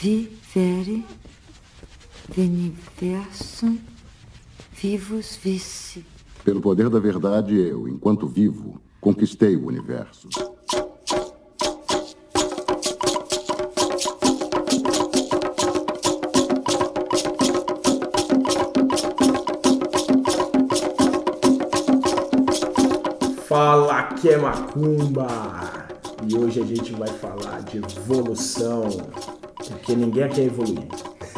vivere, veniversum, vivus vice. Pelo poder da verdade, eu, enquanto vivo, conquistei o universo. Fala que é Macumba! E hoje a gente vai falar de evolução, porque ninguém aqui é evoluir.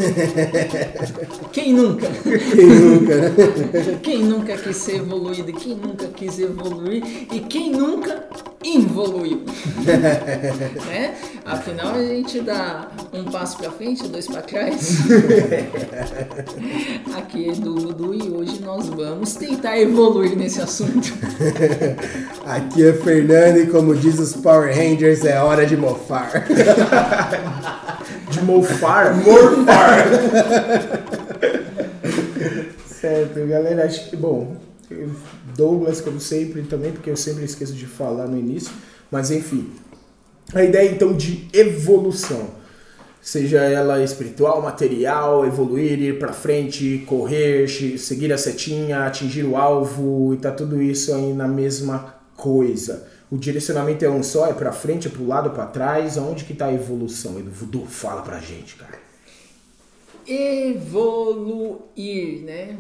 Quem nunca? Quem nunca, né? Quem nunca quis ser evoluído? Quem nunca quis evoluir? E quem nunca evoluiu? né? Afinal, a gente dá um passo para frente, dois para trás. Aqui é do Dudu e hoje nós vamos tentar evoluir nesse assunto. Aqui é Fernando e como diz os Power Rangers, é hora de mofar. De mofar? Morfar! certo, galera, acho que, bom, Douglas, como sempre, também, porque eu sempre esqueço de falar no início, mas enfim. A ideia então de evolução, seja ela espiritual, material, evoluir, ir pra frente, correr, seguir a setinha, atingir o alvo, e tá tudo isso aí na mesma coisa. O direcionamento é um só, é pra frente, é pro lado, pra trás. Aonde que tá a evolução? E do Voodoo fala pra gente, cara. Evoluir, né?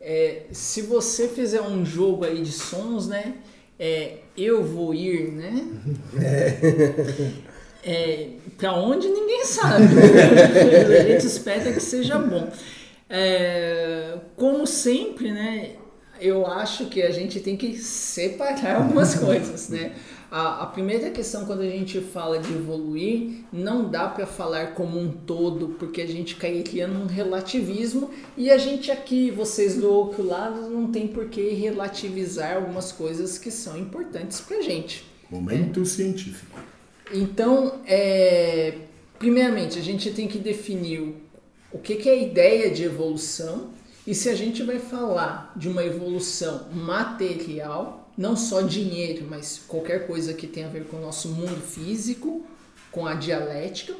É, se você fizer um jogo aí de sons, né? É, eu vou ir, né? É, para onde ninguém sabe. A gente espera que seja bom. É, como sempre, né? Eu acho que a gente tem que separar algumas coisas, né? A, a primeira questão quando a gente fala de evoluir, não dá para falar como um todo, porque a gente cairia num relativismo e a gente aqui, vocês do outro lado, não tem por que relativizar algumas coisas que são importantes pra gente. Momento científico. Então, é, primeiramente, a gente tem que definir o, o que, que é a ideia de evolução e se a gente vai falar de uma evolução material, não só dinheiro, mas qualquer coisa que tenha a ver com o nosso mundo físico, com a dialética,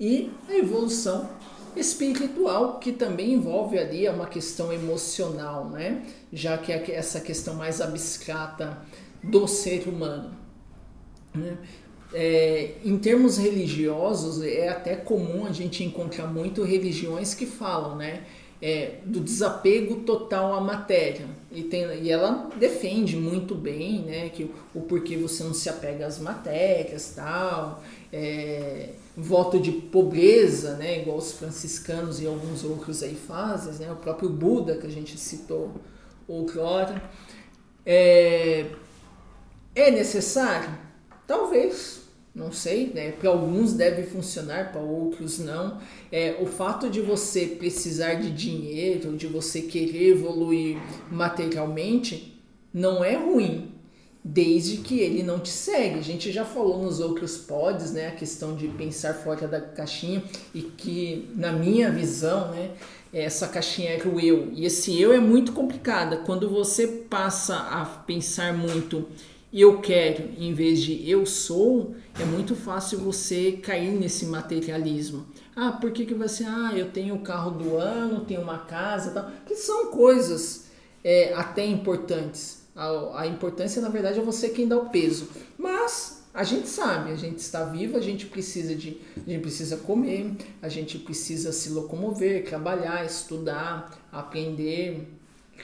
e a evolução espiritual, que também envolve ali uma questão emocional, né? já que é essa questão mais abstrata do ser humano. né? É, em termos religiosos, é até comum a gente encontrar muito religiões que falam né, é, do desapego total à matéria. E, tem, e ela defende muito bem né, que o, o porquê você não se apega às matérias, tal, é, voto de pobreza, né, igual os franciscanos e alguns outros aí fazem, né, o próprio Buda que a gente citou outrora. É, é necessário? Talvez, não sei, né? Para alguns deve funcionar, para outros não. É, o fato de você precisar de dinheiro, de você querer evoluir materialmente, não é ruim, desde que ele não te segue. A gente já falou nos outros pods, né? A questão de pensar fora da caixinha e que, na minha visão, né? Essa caixinha é o eu. E esse eu é muito complicada. Quando você passa a pensar muito eu quero em vez de eu sou, é muito fácil você cair nesse materialismo. Ah, por que, que você. Ah, eu tenho o carro do ano, tenho uma casa tal. Que são coisas é, até importantes. A, a importância, na verdade, é você quem dá o peso. Mas a gente sabe, a gente está vivo, a gente precisa de. A gente precisa comer, a gente precisa se locomover, trabalhar, estudar, aprender.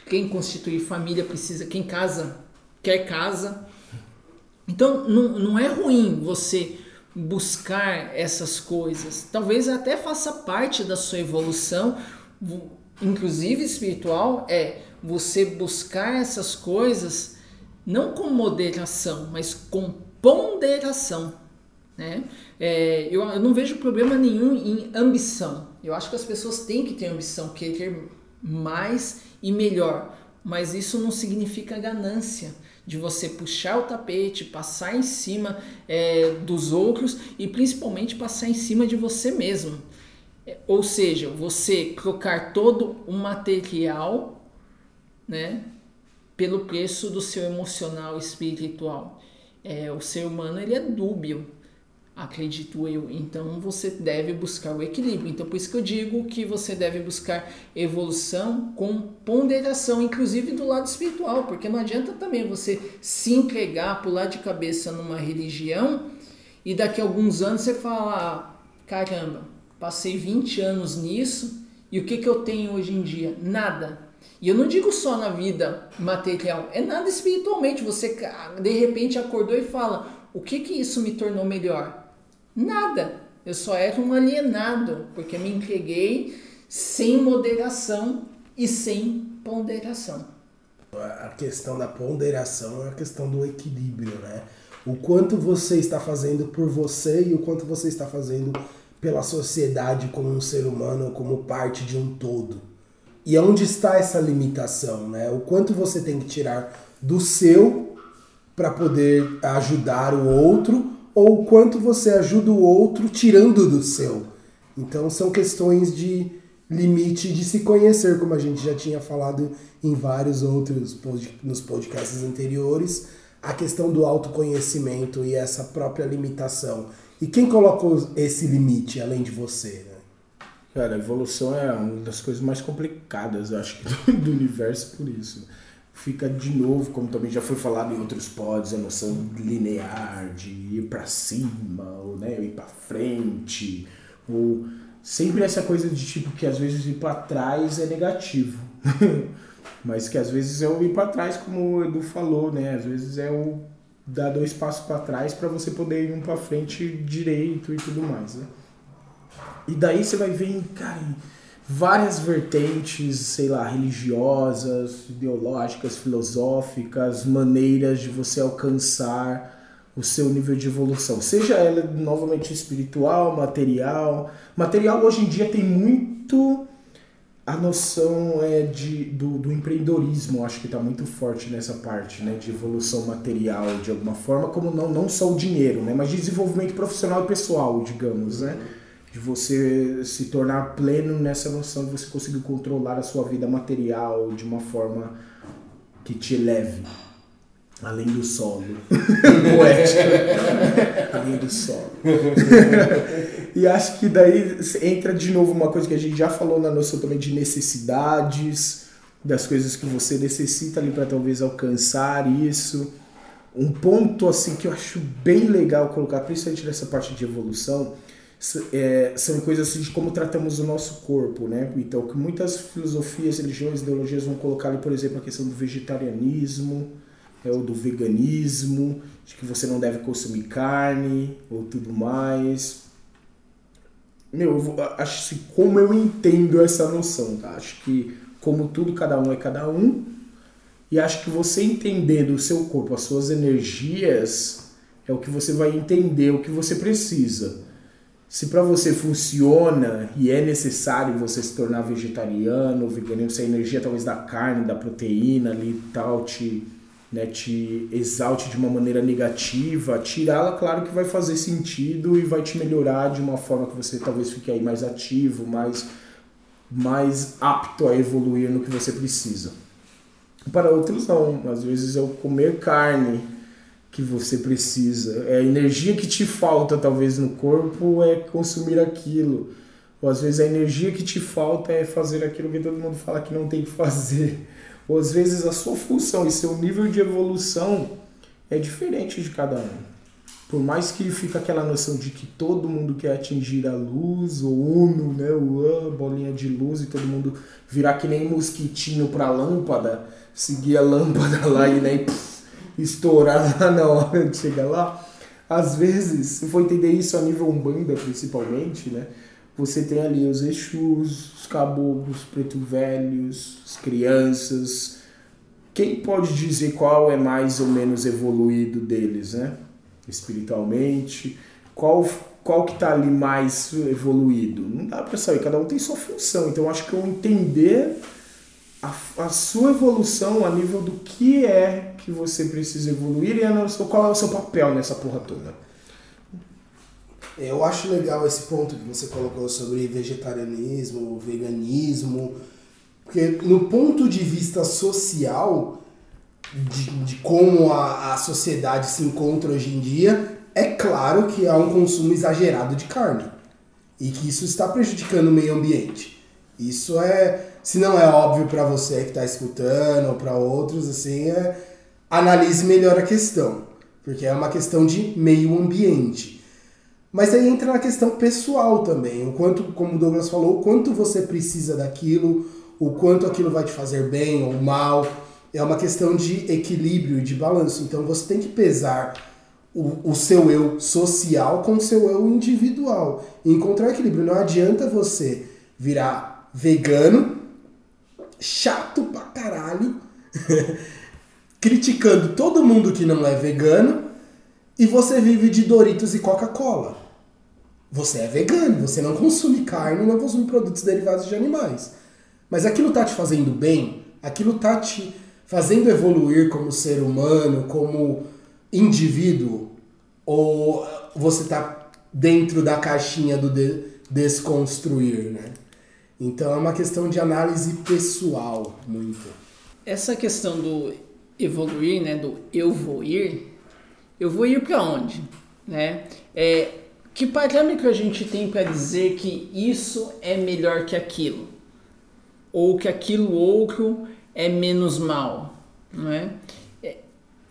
Quem constitui família precisa, quem casa, quer casa. Então, não, não é ruim você buscar essas coisas. Talvez até faça parte da sua evolução, inclusive espiritual, é você buscar essas coisas não com moderação, mas com ponderação. Né? É, eu, eu não vejo problema nenhum em ambição. Eu acho que as pessoas têm que ter ambição, querer mais e melhor, mas isso não significa ganância de você puxar o tapete, passar em cima é, dos outros e principalmente passar em cima de você mesmo. É, ou seja, você trocar todo o material né, pelo preço do seu emocional espiritual. É, o ser humano ele é dúbio. Acredito eu. Então você deve buscar o equilíbrio. Então por isso que eu digo que você deve buscar evolução com ponderação, inclusive do lado espiritual, porque não adianta também você se entregar, pular de cabeça numa religião e daqui a alguns anos você fala: caramba, passei 20 anos nisso e o que, que eu tenho hoje em dia? Nada. E eu não digo só na vida material, é nada espiritualmente. Você de repente acordou e fala: o que que isso me tornou melhor? Nada. Eu só era um alienado, porque me entreguei sem moderação e sem ponderação. A questão da ponderação é a questão do equilíbrio, né? O quanto você está fazendo por você e o quanto você está fazendo pela sociedade como um ser humano, como parte de um todo. E onde está essa limitação, né? O quanto você tem que tirar do seu para poder ajudar o outro ou o quanto você ajuda o outro tirando do seu. Então são questões de limite de se conhecer, como a gente já tinha falado em vários outros nos podcasts anteriores, a questão do autoconhecimento e essa própria limitação. E quem colocou esse limite além de você? Né? Cara, a evolução é uma das coisas mais complicadas, acho, do universo por isso fica de novo, como também já foi falado em outros pods, a noção linear de ir para cima, ou né, ir para frente, ou sempre essa coisa de tipo que às vezes ir para trás é negativo. Mas que às vezes é o ir para trás, como o Edu falou, né? Às vezes é o dar dois passos para trás para você poder ir um para frente direito e tudo mais, né? E daí você vai ver, cara, várias vertentes, sei lá, religiosas, ideológicas, filosóficas, maneiras de você alcançar o seu nível de evolução, seja ela novamente espiritual, material. Material hoje em dia tem muito a noção é de, do, do empreendedorismo, acho que está muito forte nessa parte, né, de evolução material de alguma forma, como não, não só o dinheiro, né, mas de desenvolvimento profissional e pessoal, digamos, né de você se tornar pleno nessa noção de você conseguir controlar a sua vida material de uma forma que te eleve além do solo. Poético. Além do solo. E acho que daí entra de novo uma coisa que a gente já falou na noção também de necessidades das coisas que você necessita ali para talvez alcançar isso. Um ponto assim que eu acho bem legal colocar principalmente nessa parte de evolução é, são coisas assim de como tratamos o nosso corpo, né? Então, que muitas filosofias, religiões, ideologias vão colocar ali, por exemplo, a questão do vegetarianismo, é, ou do veganismo, de que você não deve consumir carne ou tudo mais. Meu, eu vou, acho assim, como eu entendo essa noção, tá? Acho que, como tudo, cada um é cada um. E acho que você entendendo o seu corpo, as suas energias, é o que você vai entender o que você precisa se para você funciona e é necessário você se tornar vegetariano, vegano, se a energia talvez da carne, da proteína ali tal te, né, te exalte de uma maneira negativa, tirá-la, claro que vai fazer sentido e vai te melhorar de uma forma que você talvez fique aí mais ativo, mais, mais apto a evoluir no que você precisa. Para outros não, às vezes o comer carne, que você precisa. É a energia que te falta, talvez, no corpo é consumir aquilo. Ou às vezes a energia que te falta é fazer aquilo que todo mundo fala que não tem que fazer. Ou às vezes a sua função e seu nível de evolução é diferente de cada um. Por mais que fica aquela noção de que todo mundo quer atingir a luz, o uno, né, o bolinha de luz e todo mundo virar que nem mosquitinho para lâmpada, seguir a lâmpada lá e né, pff, estourar na hora de chegar lá. Às vezes, se for entender isso a nível umbanda principalmente, né? Você tem ali os Exus, os caboclos, preto velhos, as crianças. Quem pode dizer qual é mais ou menos evoluído deles, né? Espiritualmente. Qual, qual que tá ali mais evoluído? Não dá para saber, cada um tem sua função. Então acho que eu entender a, a sua evolução a nível do que é que você precisa evoluir e qual é o seu papel nessa porra toda. Eu acho legal esse ponto que você colocou sobre vegetarianismo, veganismo, porque no ponto de vista social, de, de como a, a sociedade se encontra hoje em dia, É claro que há um consumo exagerado de carne e que isso está prejudicando o meio ambiente. Isso é, se não é óbvio para você que está escutando ou para outros, assim, é, analise melhor a questão, porque é uma questão de meio ambiente. Mas aí entra na questão pessoal também, o quanto, como o Douglas falou, o quanto você precisa daquilo, o quanto aquilo vai te fazer bem ou mal. É uma questão de equilíbrio e de balanço. Então você tem que pesar o, o seu eu social com o seu eu individual. E encontrar equilíbrio. Não adianta você virar vegano, chato pra caralho, criticando todo mundo que não é vegano, e você vive de Doritos e Coca-Cola. Você é vegano, você não consome carne, não consome produtos derivados de animais. Mas aquilo tá te fazendo bem, aquilo tá te fazendo evoluir como ser humano, como indivíduo, ou você tá dentro da caixinha do de desconstruir, né? Então é uma questão de análise pessoal, muito. Essa questão do evoluir, né, do eu vou ir, eu vou ir para onde, né? É, que parâmetro a gente tem para dizer que isso é melhor que aquilo? Ou que aquilo outro é menos mal, não é?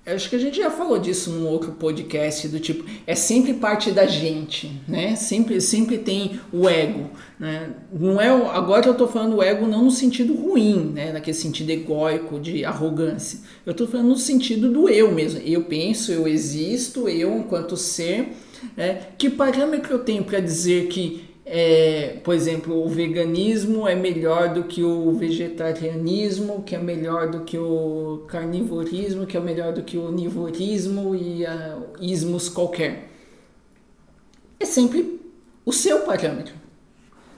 Acho que a gente já falou disso num outro podcast do tipo, é sempre parte da gente, né? Sempre, sempre tem o ego, né? Não é, agora eu tô falando o ego não no sentido ruim, né? Naquele sentido egóico de arrogância. Eu tô falando no sentido do eu mesmo. Eu penso, eu existo, eu enquanto ser, né? Que parâmetro eu tenho para dizer que é, por exemplo, o veganismo é melhor do que o vegetarianismo, que é melhor do que o carnivorismo, que é melhor do que o onivorismo e uh, ismos qualquer. É sempre o seu parâmetro.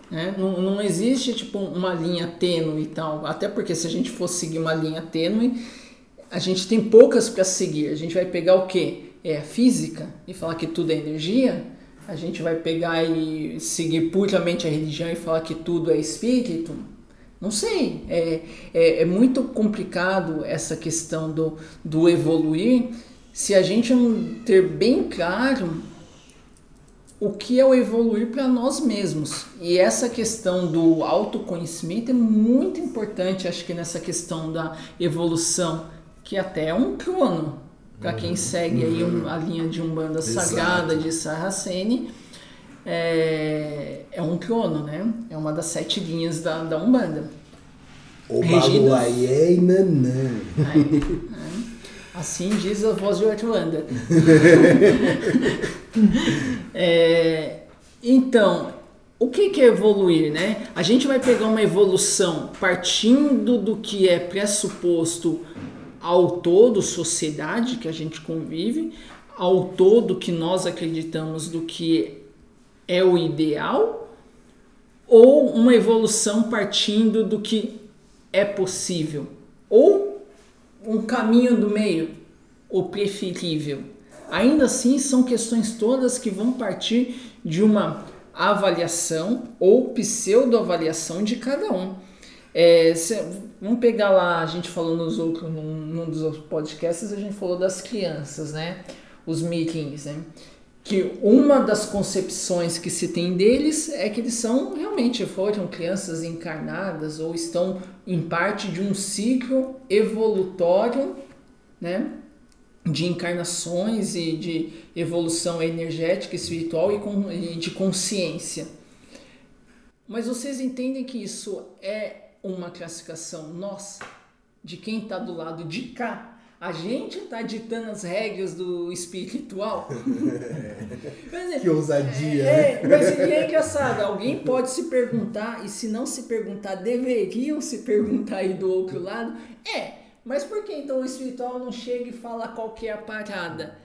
Né? Não, não existe tipo uma linha tênue e tal, até porque se a gente fosse seguir uma linha tênue, a gente tem poucas para seguir. A gente vai pegar o que? É a física e falar que tudo é energia a gente vai pegar e seguir puramente a religião e falar que tudo é espírito? Não sei. É, é, é muito complicado essa questão do, do evoluir se a gente não ter bem claro o que é o evoluir para nós mesmos. E essa questão do autoconhecimento é muito importante, acho que nessa questão da evolução, que até é um crono para quem segue aí um, a linha de Umbanda Exato. Sagrada de Sarracene, é, é um trono, né? É uma das sete linhas da, da Umbanda. O Baluaiê e Nanã. Assim diz a voz de Orlando. é, então, o que, que é evoluir, né? A gente vai pegar uma evolução partindo do que é pressuposto ao todo sociedade que a gente convive, ao todo que nós acreditamos do que é o ideal, ou uma evolução partindo do que é possível, ou um caminho do meio, o preferível. Ainda assim, são questões todas que vão partir de uma avaliação ou pseudo-avaliação de cada um. É, se, vamos pegar lá, a gente falou nos outros, num, num dos outros podcasts, a gente falou das crianças, né? Os meetings, né? Que uma das concepções que se tem deles é que eles são realmente foram crianças encarnadas ou estão em parte de um ciclo evolutório, né? De encarnações e de evolução energética, espiritual e, com, e de consciência. Mas vocês entendem que isso é uma classificação nossa, de quem está do lado de cá. A gente está ditando as regras do espiritual. mas, que ousadia. É, né? mas é engraçado, alguém pode se perguntar, e se não se perguntar, deveriam se perguntar aí do outro lado. É, mas por que então o espiritual não chega e fala qual que é a parada?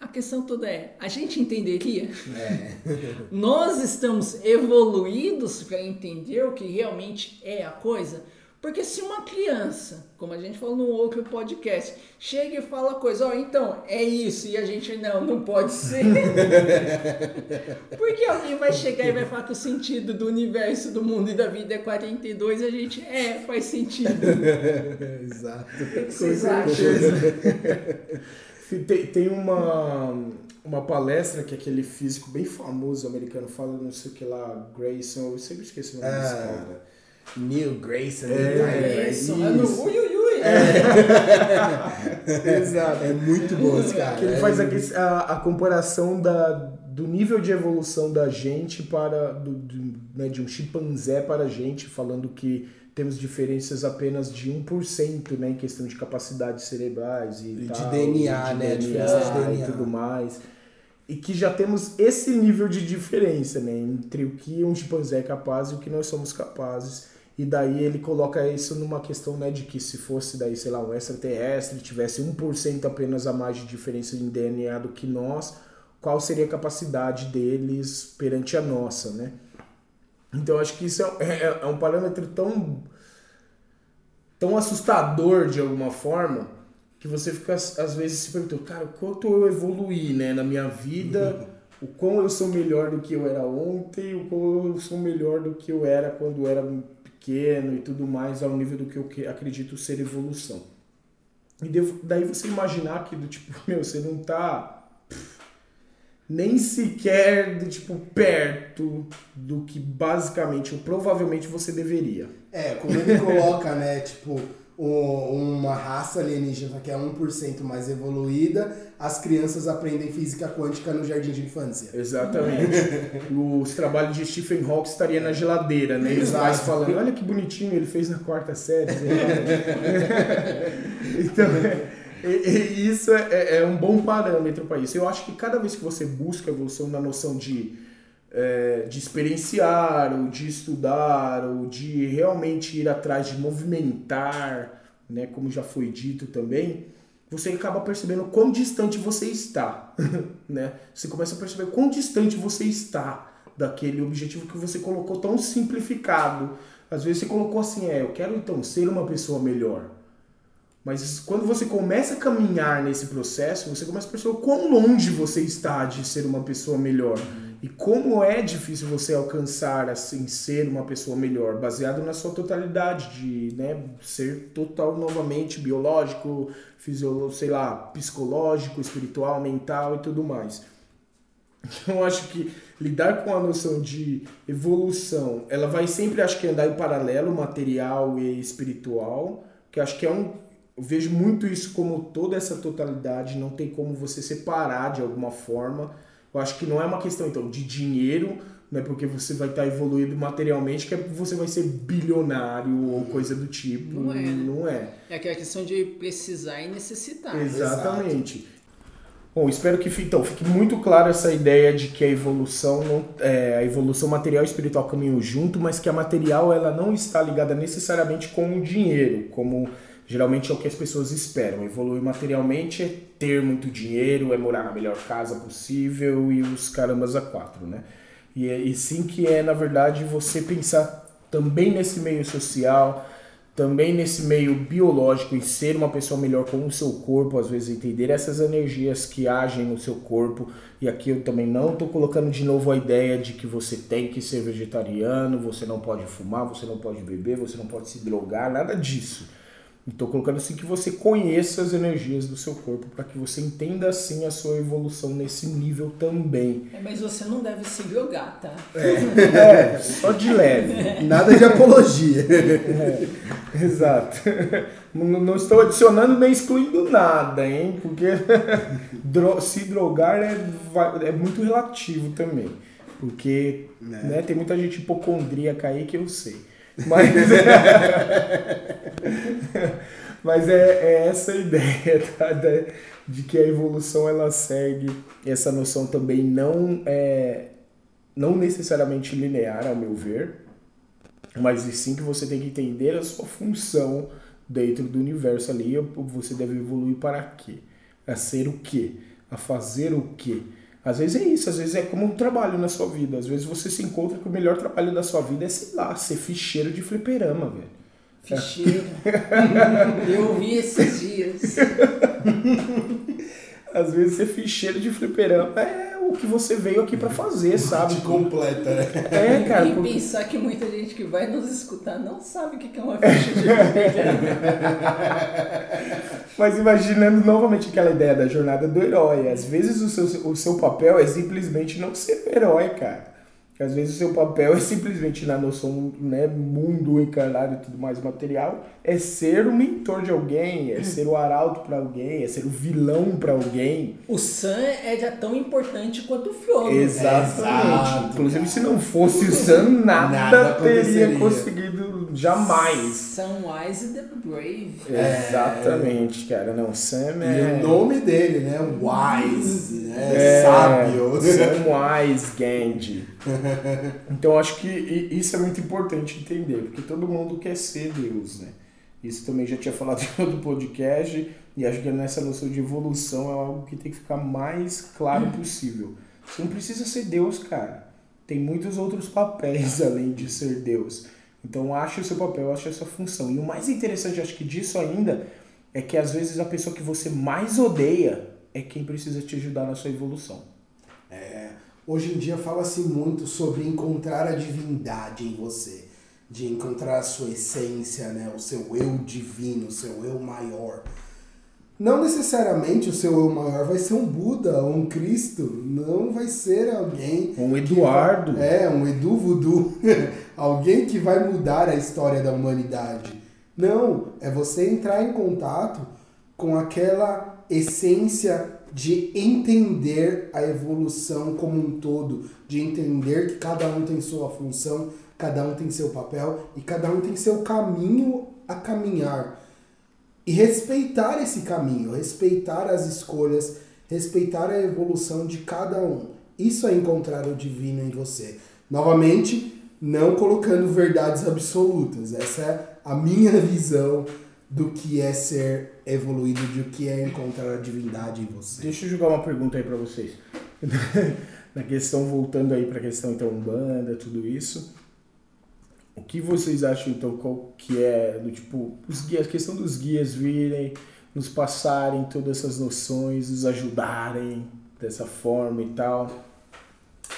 A questão toda é, a gente entenderia? É. Nós estamos evoluídos para entender o que realmente é a coisa? Porque se uma criança, como a gente falou no outro podcast, chega e fala coisa, ó, oh, então, é isso, e a gente, não, não pode ser. Porque alguém vai chegar e vai falar que o sentido do universo, do mundo e da vida é 42, e a gente, é, faz sentido. Exato. Vocês acham? Tem, tem uma, uma palestra que aquele físico bem famoso americano fala, não sei o que lá, Grayson, eu sempre esqueci o nome desse Ah, cara. Neil Grayson. É, né? é é no ui, ui, ui. Exato. É muito bom esse cara. Que ele É faz aqui a, a comparação da, do nível de evolução da gente para do, do- né, de um chimpanzé para a gente, falando que temos diferenças apenas de 1% né, em questão de capacidades cerebrais e, E de tal, DNA, né, diferença de DNA. e tudo mais. E que já temos esse nível de diferença né, entre o que um chimpanzé é capaz e o que nós somos capazes. E daí ele coloca isso numa questão né, de que se fosse daí, sei lá, um extraterrestre, tivesse 1% apenas a mais de diferença em DNA do que nós, qual seria a capacidade deles perante a nossa, né? Então acho que isso é, é- é um parâmetro tão, tão assustador de alguma forma que você fica às vezes se perguntando, cara, quanto eu evoluí né, na minha vida, o quão eu sou melhor do que eu era ontem, o quão eu sou melhor do que eu era quando eu era pequeno e tudo mais, ao nível do que eu acredito ser evolução. E daí você imaginar que do tipo, meu, você não tá nem sequer do tipo perto do que basicamente ou provavelmente você deveria. É, como ele coloca, né, tipo, uma raça alienígena que é 1% mais evoluída, as crianças aprendem física quântica no jardim de infância. Exatamente. Os trabalhos de Stephen Hawking estaria na geladeira, né? Os pais falando, olha que bonitinho, ele fez na quarta série. lá. e- e isso é, é um bom parâmetro para isso. Eu acho que cada vez que você busca evolução na noção de, é, de experienciar, ou de estudar, ou de realmente ir atrás de movimentar, né? Como já foi dito também, você acaba percebendo quão distante você está, né? Você começa a perceber quão distante você está daquele objetivo que você colocou tão simplificado. Às vezes você colocou assim, é, eu quero então ser uma pessoa melhor. Mas quando você começa a caminhar nesse processo, você começa a perceber quão longe você está de ser uma pessoa melhor. E como é difícil você alcançar, assim, ser uma pessoa melhor, baseado na sua totalidade, de né, ser total novamente biológico, fisiológico, sei lá, psicológico, espiritual, mental e tudo mais. Então, acho que lidar com a noção de evolução, ela vai sempre, acho que, andar em paralelo, material e espiritual, que acho que é um. Eu vejo muito isso como toda essa totalidade, não tem como você separar de alguma forma. Eu acho que não é uma questão, então, de dinheiro, não é porque você vai estar evoluído materialmente que é porque você vai ser bilionário ou coisa do tipo. Não é, né? Não é. É aquela questão de precisar e necessitar. Exatamente. Bom, espero que então, fique muito claro essa ideia de que a evolução não, é, a evolução material e espiritual caminham junto, mas que a material ela não está ligada necessariamente com o dinheiro, como geralmente é o que as pessoas esperam. Evoluir materialmente é ter muito dinheiro, é morar na melhor casa possível e os carambas a quatro, né? E, é- e sim que é, na verdade, você pensar também nesse meio social, também nesse meio biológico, em ser uma pessoa melhor com o seu corpo, às vezes entender essas energias que agem no seu corpo. E aqui eu também não estou colocando de novo a ideia de que você tem que ser vegetariano, você não pode fumar, você não pode beber, você não pode se drogar, nada disso. Estou colocando assim que você conheça as energias do seu corpo para que você entenda assim a sua evolução nesse nível também. É, mas você não deve se drogar, tá? É, só de leve. Nada de apologia. Exato. Não, não estou adicionando nem excluindo nada, hein? Porque dro- se drogar é, é muito relativo também. Porque né, tem muita gente hipocondríaca aí que eu sei. Mas, mas é, é essa ideia tá? De que a evolução ela segue essa noção também não é não necessariamente linear, ao meu ver, mas sim que você tem que entender a sua função dentro do universo ali. Você deve evoluir para quê? A ser o quê? A fazer o quê? Às vezes é isso, às vezes é como um trabalho na sua vida. Às vezes você se encontra que o melhor trabalho da sua vida é, sei lá, ser ficheiro de fliperama, velho. Ficheiro. Eu vi esses dias. Às vezes ser ficheiro de fliperama é o que você veio aqui para fazer, sabe? Te completa, né? É, cara. e porque- pensar que muita gente que vai nos escutar não sabe o que é uma ficha de. Mas imaginando novamente aquela ideia da jornada do herói. Às vezes o seu, o seu papel é simplesmente não ser herói, cara. Que às vezes o seu papel é simplesmente na noção, né, mundo encarnado e tudo mais material, é ser o mentor de alguém, é ser o arauto pra alguém, é ser o vilão pra alguém. O Sam é já tão importante quanto o Frodo. Exatamente. Exato, Inclusive, cara. se não fosse o Sam, nada, Nada teria conseguido jamais. Sam Wise the Brave. Exatamente, cara. Não, Sam é. E o nome dele, né? Wise, né? É, Sábio. Samwise Gandhi. Então acho que isso é muito importante entender, porque todo mundo quer ser Deus, né? Isso também já tinha falado em outro podcast, e acho que nessa noção de evolução é algo que tem que ficar mais claro possível. Você não precisa ser Deus, cara. Tem muitos outros papéis além de ser Deus. Então ache o seu papel, ache a sua função. E o mais interessante, acho que disso ainda, é que às vezes a pessoa que você mais odeia é quem precisa te ajudar na sua evolução. É, hoje em dia fala-se muito sobre encontrar a divindade em você, de encontrar a sua essência, né, o seu eu divino, o seu eu maior. Não necessariamente o seu eu maior vai ser um Buda ou um Cristo, não vai ser alguém. Um Eduardo. vai- é, um Edu Voodoo. alguém que vai mudar a história da humanidade. Não, é você entrar em contato com aquela essência de entender a evolução como um todo, de entender que cada um tem sua função, cada um tem seu papel e cada um tem seu caminho a caminhar. E respeitar esse caminho, respeitar as escolhas, respeitar a evolução de cada um. Isso é encontrar o divino em você. Novamente, não colocando verdades absolutas. Essa é a minha visão do que é ser evoluído, do que é encontrar a divindade em você. Deixa eu jogar uma pergunta aí pra vocês. Na questão, voltando aí pra questão então Umbanda, tudo isso. O que vocês acham então qual que é do tipo os guias, a questão dos guias virem, nos passarem todas essas noções, nos ajudarem dessa forma e tal.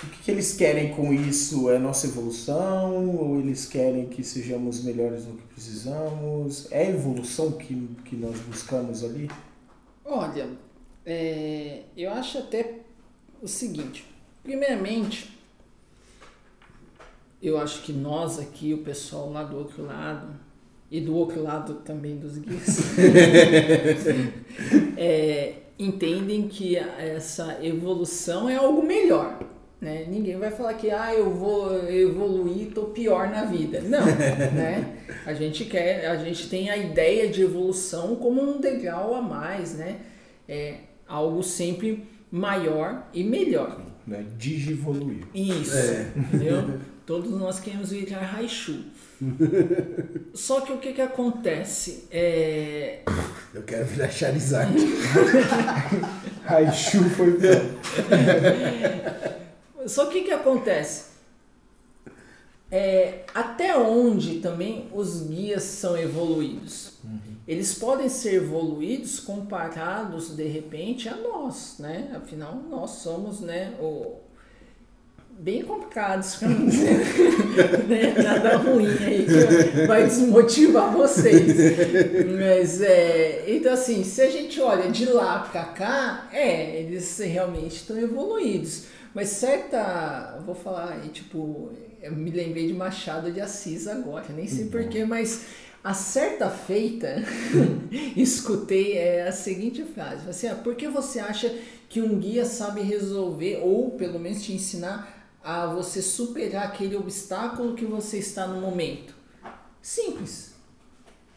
O que, que eles querem com isso? É nossa evolução? Ou eles querem que sejamos melhores no que precisamos? É a evolução que, que nós buscamos ali? Olha, é, eu acho até o seguinte. Primeiramente, eu acho que nós aqui, o pessoal lá do outro lado, e do outro lado também dos guias, é, entendem que essa evolução é algo melhor. Né? Ninguém vai falar que ah, eu vou evoluir, tô pior na vida. Não, né? A gente quer, a gente tem a ideia de evolução como um degrau a mais, né? É algo sempre maior e melhor. Né? Digivoluir. Isso, entendeu? Todos nós queremos virar Raichu. Só que o que que acontece? É, Eu quero virar Charizard. Raichu foi. Só que o que acontece? É, até onde também os guias são evoluídos? Eles podem ser evoluídos comparados de repente a nós, né? Afinal, nós somos, né, o bem complicados, não dizer né? nada ruim aí que vai desmotivar vocês. Mas é, então assim, se a gente olha de lá pra cá, é, eles realmente estão evoluídos. Mas certa, vou falar aí, tipo, eu me lembrei de Machado de Assis agora, nem sei porquê, mas a certa feita, escutei é, a seguinte frase, assim, ah, por que você acha que um guia sabe resolver, ou pelo menos te ensinar a você superar aquele obstáculo que você está no momento? Simples.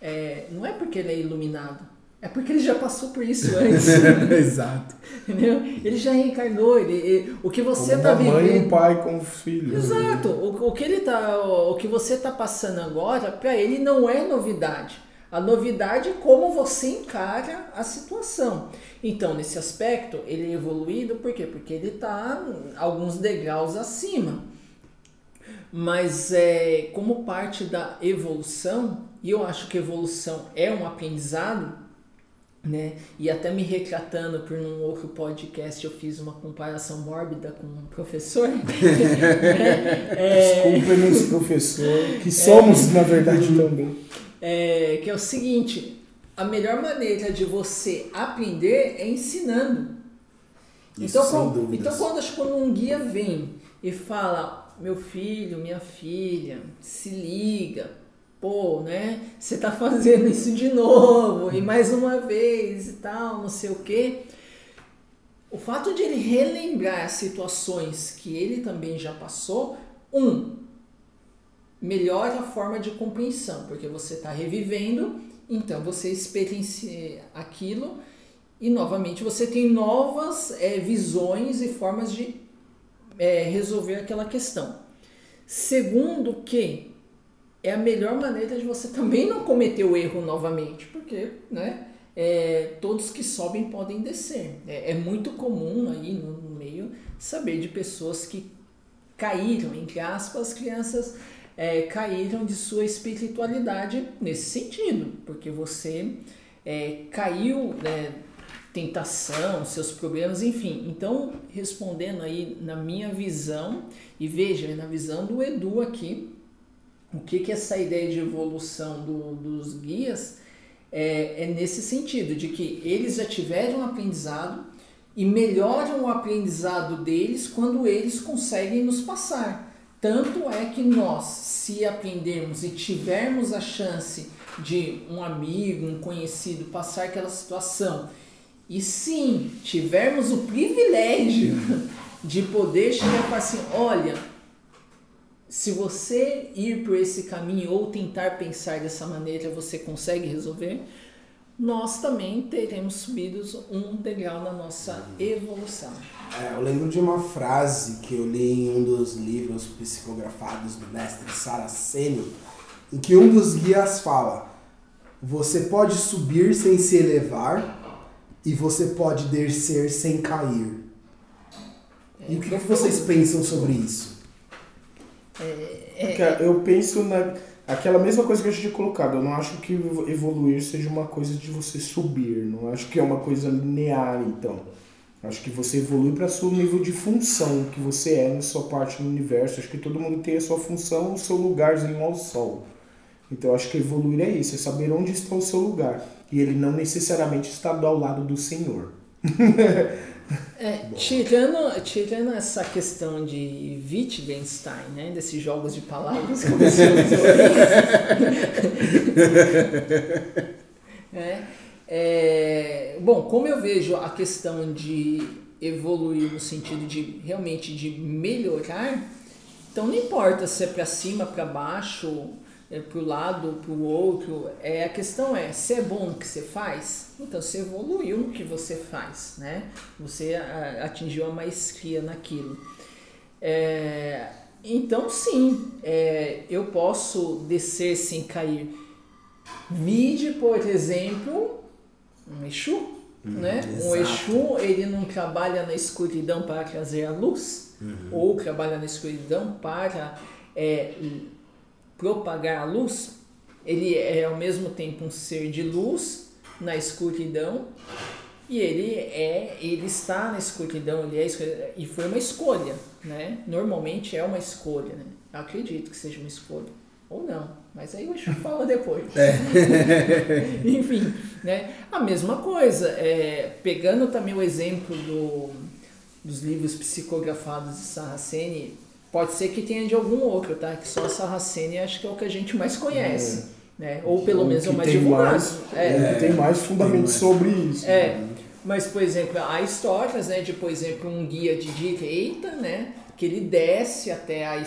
É, não é porque ele é iluminado, é porque ele já passou por isso antes. Exato. Entendeu? Ele já reencarnou, ele, ele- o que você está uma mãe e um vivendo. pai com os filhos. Exato. O, o que ele tá, o que você está passando agora, para ele não é novidade. A novidade é como você encara a situação. Então, nesse aspecto, ele é evoluído por quê? Porque ele está alguns degraus acima. Mas é, como parte da evolução, e eu acho que evolução é um aprendizado, né? E até me retratando por um outro podcast, eu fiz uma comparação mórbida com um professor. é, Desculpe-nos, professor, que somos, é, na verdade, também. É, que é o seguinte, a melhor maneira de você aprender é ensinando. Isso, então, quando, então quando, quando um guia vem e fala, meu filho, minha filha, se liga, pô, né? Você tá fazendo isso de novo e mais uma vez e tal, não sei o quê. O fato de ele relembrar as situações que ele também já passou, um, melhora a forma de compreensão, porque você está revivendo, então você experiencia aquilo e novamente você tem novas é, visões e formas de é, resolver aquela questão. Segundo que é a melhor maneira de você também não cometer o erro novamente, porque né, é, todos que sobem podem descer. É, é muito comum aí no, no, meio saber de pessoas que caíram, entre aspas, crianças é, caíram de sua espiritualidade nesse sentido, porque você é, caiu, né, tentação, seus problemas, enfim. Então, respondendo aí na minha visão, e veja, na visão do Edu aqui, o que, que essa ideia de evolução do, dos guias é, é nesse sentido, de que eles já tiveram um aprendizado e melhoram o aprendizado deles quando eles conseguem nos passar. Tanto é que nós, se aprendermos e tivermos a chance de um amigo, um conhecido passar aquela situação, e sim, tivermos o privilégio de poder chegar e falar assim: olha, se você ir por esse caminho ou tentar pensar dessa maneira, você consegue resolver, nós também teremos subido um degrau na nossa evolução. É, eu lembro de uma frase que eu li em um dos livros psicografados do mestre Saraceni, em que um dos guias fala: Você pode subir sem se elevar e você pode descer sem cair. E o que, que vocês pensam sobre isso? É, é, eu penso na aquela mesma coisa que eu tinha colocado. Eu não acho que evoluir seja uma coisa de você subir. Não acho que é uma coisa linear, então. Acho que você evolui para seu nível de função que você é na sua parte no universo. Acho que todo mundo tem a sua função, o seu lugarzinho ao sol. Então acho que evoluir é isso, é saber onde está o seu lugar. E ele não necessariamente está ao lado do Senhor. É, tirando, tirando essa questão de Wittgenstein, né, desses jogos de palavras que você usou é, é, bom, como eu vejo a questão de evoluir no sentido de realmente de melhorar, então não importa se é para cima, para baixo, é, para o lado, para o outro. É, a questão é, se é bom no que você faz, então você evoluiu no que você faz, né? Você a, atingiu a maestria naquilo. É, então sim, é, eu posso descer sem cair. Vide, por exemplo, um Exu, hum, né? Exato. Um Exu, ele não trabalha na escuridão para trazer a luz, uhum. ou trabalha na escuridão para é, propagar a luz, ele é ao mesmo tempo um ser de luz na escuridão e ele é ele está na escuridão ele é e foi uma escolha né? Normalmente é uma escolha né? Eu acredito que seja uma escolha ou não mas aí eu fala depois. É. enfim né? A mesma coisa é, pegando também o exemplo do, dos livros psicografados de Saraceni Pode ser que tenha de algum outro, tá? Que só a Sarracene acho que é o que a gente mais conhece. É. Né? Ou pelo menos é o mais divulgado. Mais, é. é. que tem mais fundamento sobre isso. É. Né? Mas, por exemplo, há histórias né, de, por exemplo, um guia de direita, né? Que ele desce até a,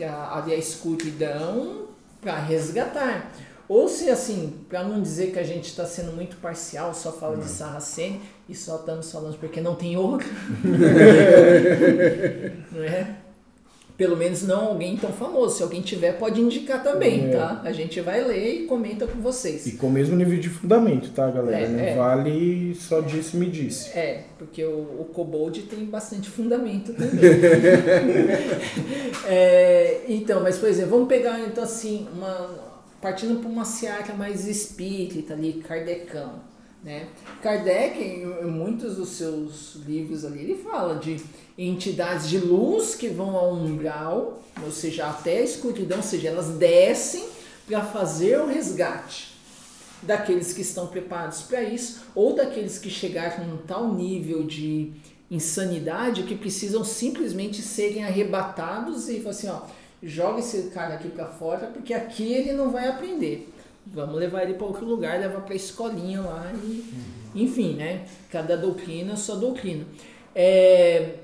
a, a escuridão para resgatar. Ou se assim, para não dizer que a gente está sendo muito parcial, só fala de. Sarracene e só estamos falando porque não tem outro. não é? Pelo menos não alguém tão famoso. Se alguém tiver, pode indicar também, é. tá? A gente vai ler e comenta com vocês. E com o mesmo nível de fundamento, tá, galera? É, não é. vale só disse me disse. É, porque o, o Kobold tem bastante fundamento também. é, então, mas por exemplo, vamos pegar então assim, uma, partindo para uma seara mais espírita ali, kardecão. Né? Kardec, em muitos dos seus livros ali, ele fala de entidades de luz que vão ao umbral, ou seja, até a escuridão, ou seja, elas descem para fazer o resgate daqueles que estão preparados para isso, ou daqueles que chegaram a um tal nível de insanidade que precisam simplesmente serem arrebatados e assim, ó, joga esse cara aqui para fora, porque aqui ele não vai aprender. Vamos levar ele para outro lugar, levar para a escolinha lá e, enfim, né? Cada doutrina sua doutrina. É,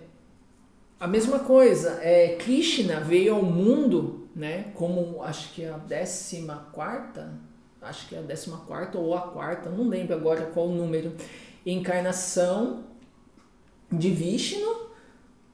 a mesma coisa, é, Krishna veio ao mundo, né? Como acho que é a décima quarta, acho que é a décima quarta ou a quarta, não lembro agora qual o número, encarnação de Vishnu,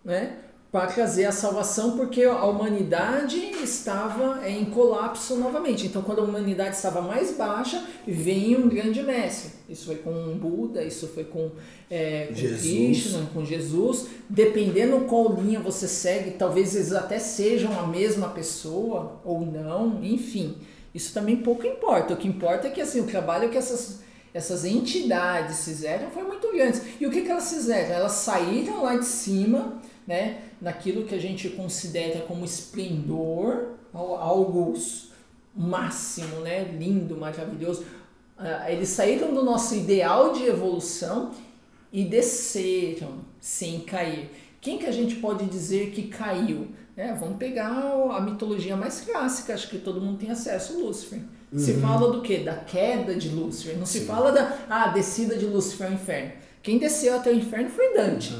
né? Para trazer a salvação, porque a humanidade estava em colapso novamente. Então, quando a humanidade estava mais baixa, vem um grande mestre. Isso foi com Buda, isso foi com, é, com Jesus. Krishna, com Jesus. Dependendo qual linha você segue, talvez eles até sejam a mesma pessoa ou não, enfim. Isso também pouco importa. O que importa é que assim, o trabalho que essas essas entidades fizeram foi muito grande. E o que, que elas fizeram? Elas saíram lá de cima, né? Naquilo que a gente considera como esplendor, algo máximo, né? lindo, maravilhoso. Ah, eles saíram do nosso ideal de evolução e desceram sem cair. Quem que a gente pode dizer que caiu? É, vamos pegar a mitologia mais clássica, acho que todo mundo tem acesso, Lúcifer. Uhum. Se fala do que? Da queda de Lúcifer. Não Sim. se fala da ah, descida de Lúcifer ao inferno. Quem desceu até o inferno foi Dante.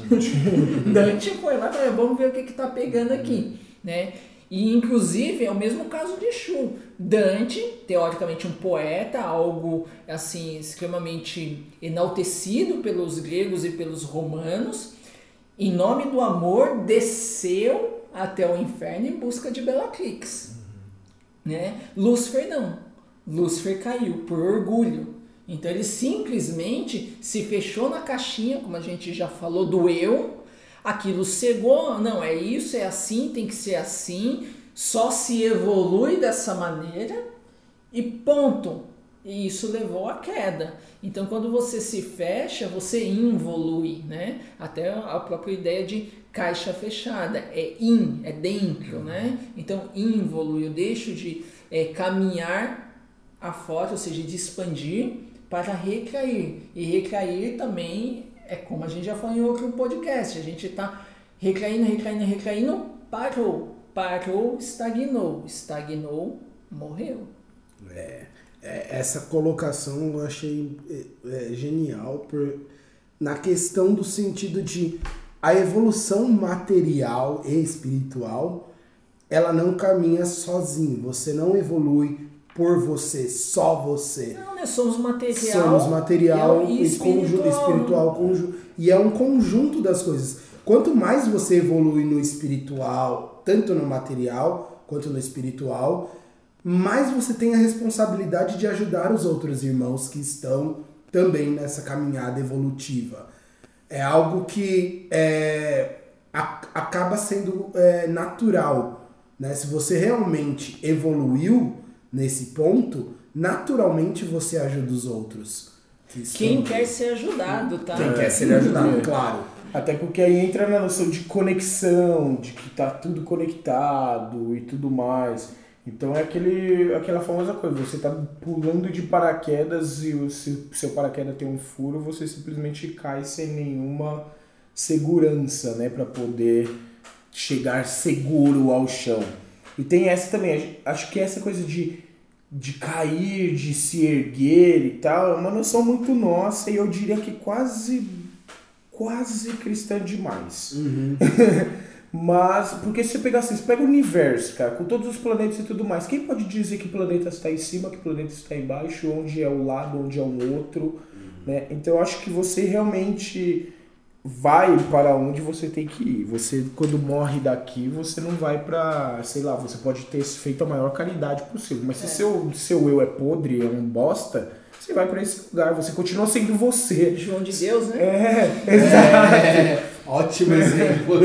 Dante foi lá e falou, vamos ver o que está pegando aqui. Né? E inclusive é o mesmo caso de Chu. Dante, teoricamente um poeta, algo assim extremamente enaltecido pelos gregos e pelos romanos, em nome do amor desceu até o inferno em busca de Bellatrix. Né? Lúcifer não. Lúcifer caiu por orgulho. Então ele simplesmente se fechou na caixinha, como a gente já falou, do eu. Aquilo cegou, não, é isso, é assim, tem que ser assim, só se evolui dessa maneira e ponto. E isso levou à queda. Então, quando você se fecha, você involui, né? Até a própria ideia de caixa fechada é in, é dentro, né? Então, involui, eu deixo de é, caminhar a foto, ou seja, de expandir para recair. E recair também é como a gente já falou em outro podcast, a gente está recaindo, recaindo, recaindo, parou. Parou, estagnou. Estagnou, morreu. É, é essa colocação eu achei é, é, genial por, na questão do sentido de a evolução material e espiritual ela não caminha sozinho. Você não evolui por você, só você. Não, né? Somos material. Somos material e, espiritual. espiritual conju e é um conjunto das coisas. Quanto mais você evolui no espiritual, tanto no material quanto no espiritual, mais você tem a responsabilidade de ajudar os outros irmãos que estão também nessa caminhada evolutiva. É algo que é, a, acaba sendo é, natural. Né? Se você realmente evoluiu, nesse ponto, naturalmente você ajuda os outros. Que Quem quer ser ajudado, tá? Quem quer ser ajudado, é. claro. Até porque aí entra na noção de conexão, de que tá tudo conectado e tudo mais. Então é aquele, aquela famosa coisa, você tá pulando de paraquedas e o seu, seu paraquedas tem um furo, você simplesmente cai sem nenhuma segurança, né, para poder chegar seguro ao chão. E tem essa também, acho que essa coisa de, de cair, de se erguer e tal, é uma noção muito nossa e eu diria que quase, quase cristã demais. Uhum. Mas, porque se você pegar assim, você pega o universo, cara, com todos os planetas e tudo mais, quem pode dizer que planeta está em cima, que planeta está embaixo, onde é o lado, onde é o outro, uhum. né? Então eu acho que você realmente vai para onde você tem que ir. Você, quando morre daqui, você não vai para, sei lá, você pode ter feito a maior caridade possível, mas é. se seu, seu eu é podre, é um bosta, você vai para esse lugar, você continua sendo você. João de Deus, né? É, exato. É. Ótimo exemplo.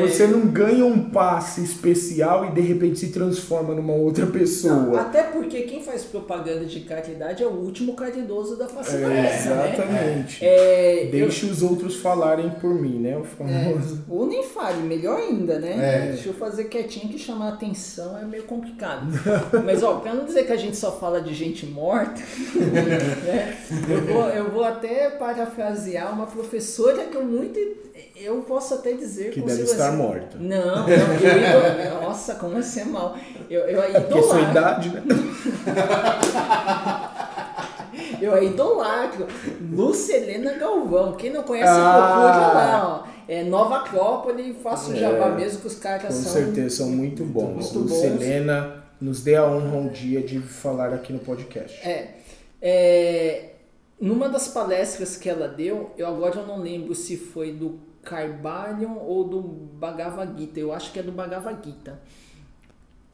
Você não ganha um passe especial e de repente se transforma numa outra pessoa. Não, até porque quem faz propaganda de caridade é o último caridoso da face da É, né? exatamente. É, eu- Deixe os outros falarem por mim, né? O famoso. Ou nem fale, melhor ainda, né? É. Deixa eu fazer quietinho que chamar atenção é meio complicado. Mas, ó, pra não dizer que a gente só fala de gente morta, né? eu, vou, eu vou até parafrasear uma professora que eu muito. Eu posso até dizer Que com deve estar morta. Não, não, eu. Nossa, como assim é mal? Eu, eu a Porque sua idolatro. idade, né? Eu a idolatro. Lucelena Galvão. Quem não conhece, Ah. procura lá, ó. É Nova Acrópole, faço jabá mesmo que os caras Com são. certeza são muito bons. muito nos dê a honra um dia de falar aqui no podcast. É, é, numa das palestras que ela deu, eu agora eu não lembro se foi do Carbalion ou do Bhagavad Gita, eu acho que é do Bhagavad Gita.